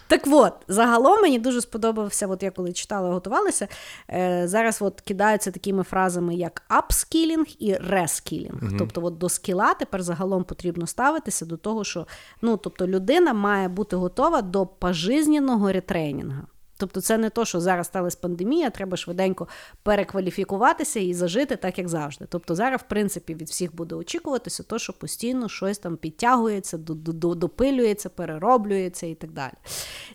Так от, загалом мені дуже сподобався, от я коли читала, готувалася. Е, зараз от кидаються такими фразами, як апскілінг і рескілінг. Тобто, от до скіла тепер загалом потрібно ставитися до того, що ну, тобто, людина має бути готова до пожизненного ретренінгу. Тобто це не то, що зараз сталася пандемія, треба швиденько перекваліфікуватися і зажити так, як завжди. Тобто зараз, в принципі, від всіх буде очікуватися то, що постійно щось там підтягується, до- до- до- допилюється, перероблюється і так далі.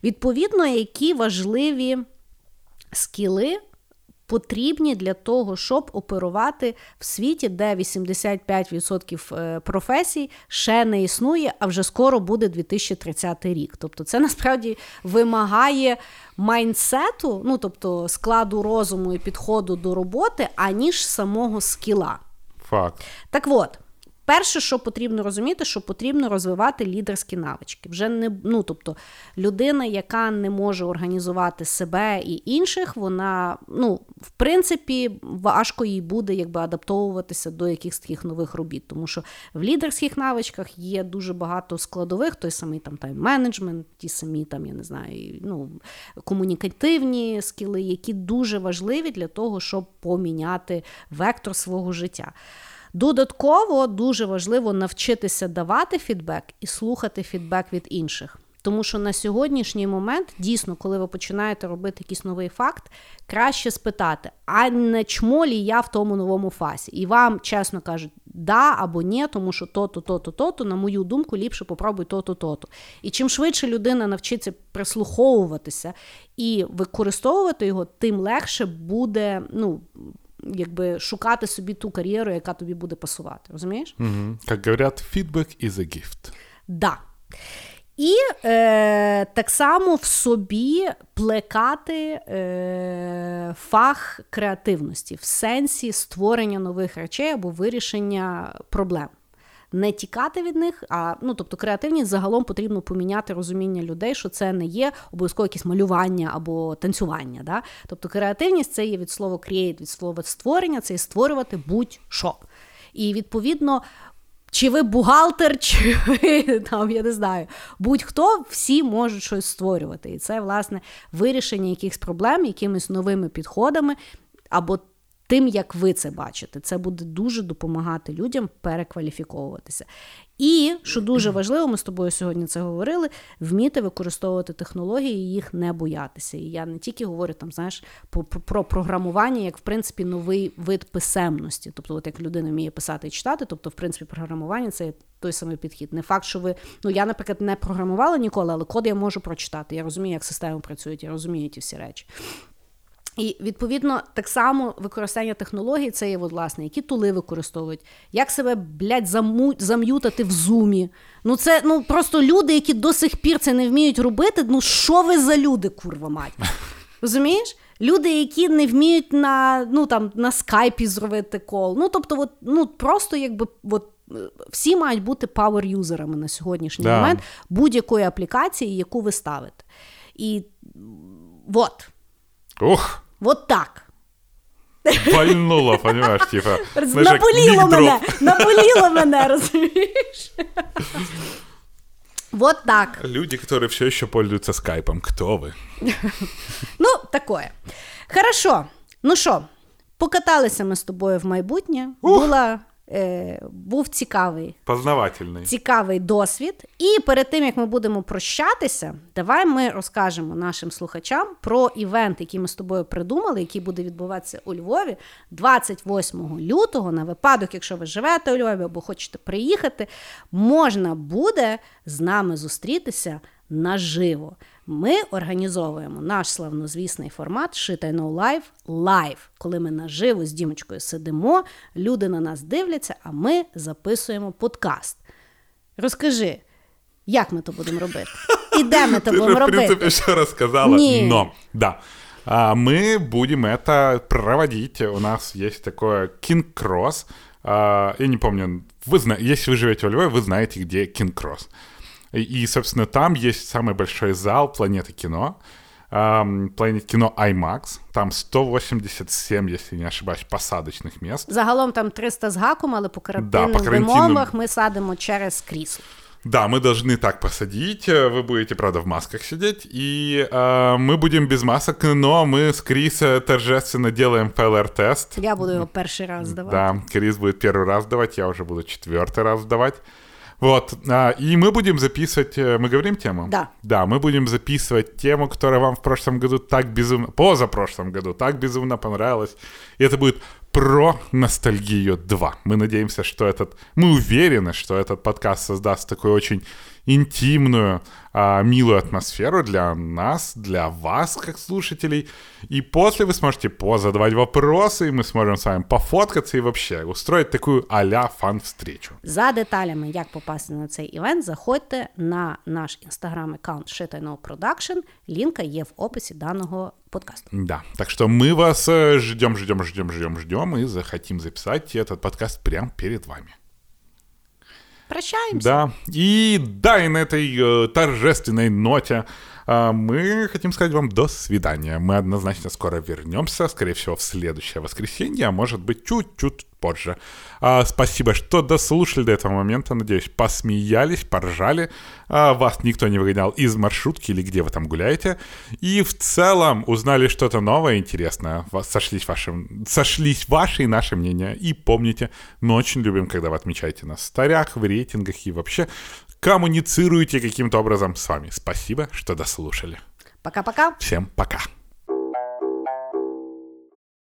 Відповідно, які важливі скіли потрібні для того, щоб оперувати в світі, де 85% е, професій ще не існує, а вже скоро буде 2030 рік. Тобто, це насправді вимагає майнсету, ну тобто складу розуму і підходу до роботи, аніж самого скіла. Факт. Так от. Перше, що потрібно розуміти, що потрібно розвивати лідерські навички. Вже не ну, тобто людина, яка не може організувати себе і інших, вона ну, в принципі важко їй буде якби адаптовуватися до якихось таких нових робіт. Тому що в лідерських навичках є дуже багато складових, той самий там тайм-менеджмент, ті самі там, я не знаю, ну, комунікативні скіли, які дуже важливі для того, щоб поміняти вектор свого життя. Додатково дуже важливо навчитися давати фідбек і слухати фідбек від інших. Тому що на сьогоднішній момент, дійсно, коли ви починаєте робити якийсь новий факт, краще спитати, а не чмолі я в тому новому фасі. І вам чесно кажуть, да або ні, тому що то-то, то-то, то-то, на мою думку, ліпше попробуй то-то, то-то. І чим швидше людина навчиться прислуховуватися і використовувати його, тим легше буде, ну. Якби шукати собі ту кар'єру, яка тобі буде пасувати, розумієш? Угу. Як говорять, feedback is a gift. Да. І е, так само в собі плекати е, фах креативності в сенсі створення нових речей або вирішення проблем. Не тікати від них, а ну тобто креативність загалом потрібно поміняти розуміння людей, що це не є обов'язково якесь малювання або танцювання. Да? Тобто креативність це є від слова create, від слова створення, це є створювати будь-що. І відповідно чи ви бухгалтер, чи ви там, я не знаю, будь-хто всі можуть щось створювати. І це, власне, вирішення якихось проблем, якимись новими підходами або тим, як ви це бачите. Це буде дуже допомагати людям перекваліфіковуватися. І що дуже важливо, ми з тобою сьогодні це говорили: вміти використовувати технології і їх не боятися. І я не тільки говорю там, знаєш, про, про програмування, як в принципі новий вид писемності. Тобто, от як людина вміє писати і читати, тобто, в принципі, програмування це той самий підхід. Не факт, що ви. Ну я, наприклад, не програмувала ніколи, але код я можу прочитати. Я розумію, як системи працюють, я розумію ті всі речі. І відповідно так само використання технологій це є, от, власне, які тули використовують, як себе блядь, заму... зам'ютати в зумі. Ну це ну просто люди, які до сих пір це не вміють робити. Ну що ви за люди, курва мать? Розумієш? Люди, які не вміють на ну там на скайпі зробити кол. Ну тобто, от, ну просто якби от, всі мають бути пауер-юзерами на сьогоднішній да. момент будь-якої аплікації, яку ви ставите. І от. Ух! Вот так. Пальнуло, понимаешь, типа. Наболіло мене, наболіло мене, розумієш? Вот так. Люди, которые все еще пользуются скайпом, кто вы? Ну, такое. Хорошо. Ну що, покаталися ми з тобою в майбутнє. Була е, був цікавий Познавательний. цікавий досвід. І перед тим як ми будемо прощатися, давай ми розкажемо нашим слухачам про івент, який ми з тобою придумали, який буде відбуватися у Львові 28 лютого. На випадок, якщо ви живете у Львові або хочете приїхати, можна буде з нами зустрітися наживо ми організовуємо наш славнозвісний формат Шитай No Life Live, коли ми наживо з Дімочкою сидимо, люди на нас дивляться, а ми записуємо подкаст. Розкажи, як ми то будемо робити? І де ми то будемо робити? Ти, в принципе, все рассказала, Ні. но, да. А, мы будем это проводить. У нас есть такое King Cross. А, я не помню, вы зна... если вы живете в Львове, вы знаете, где King Cross. И, собственно, там есть самый большой зал планеты кино. Планет кино IMAX. Там 187, если не ошибаюсь, посадочных мест. Загалом там 300 з гаком, але по карантинним да, по вимовах ми садимо через крісло. Да, мы должны так посадить. Вы будете, правда, в масках сидеть. И э, мы будем без масок, но мы с Крис торжественно делаем ПЛР-тест. Я буду его первый раз сдавать. Да, Крис будет первый раз сдавать, я уже буду четвертый раз сдавать. Вот. А, и мы будем записывать... Э, мы говорим тему? Да. Да, мы будем записывать тему, которая вам в прошлом году так безумно... Позапрошлом году так безумно понравилась. И это будет про ностальгию 2. Мы надеемся, что этот... Мы уверены, что этот подкаст создаст такой очень интимную, а, милую атмосферу для нас, для вас, как слушателей. И после вы сможете позадавать вопросы, и мы сможем с вами пофоткаться и вообще устроить такую а-ля фан-встречу. За деталями, як попасти на цей івент, заходьте на наш інстаграм-аккаунт Shit Production. Лінка є в описі даного подкаста. Да, так что мы вас ждем, ждем, ждем, ждем, ждем и захотим записать этот подкаст прямо перед вами. Прощаемся. Да. И да, и на этой э, торжественной ноте э, мы хотим сказать вам до свидания. Мы однозначно скоро вернемся, скорее всего, в следующее воскресенье, а может быть, чуть-чуть позже. А, спасибо, что дослушали до этого момента. Надеюсь, посмеялись, поржали. А, вас никто не выгонял из маршрутки или где вы там гуляете. И в целом узнали что-то новое, интересное. Сошлись ваши, сошлись ваши и наши мнения. И помните, мы очень любим, когда вы отмечаете нас в старях, в рейтингах и вообще коммуницируете каким-то образом с вами. Спасибо, что дослушали. Пока-пока. Всем пока.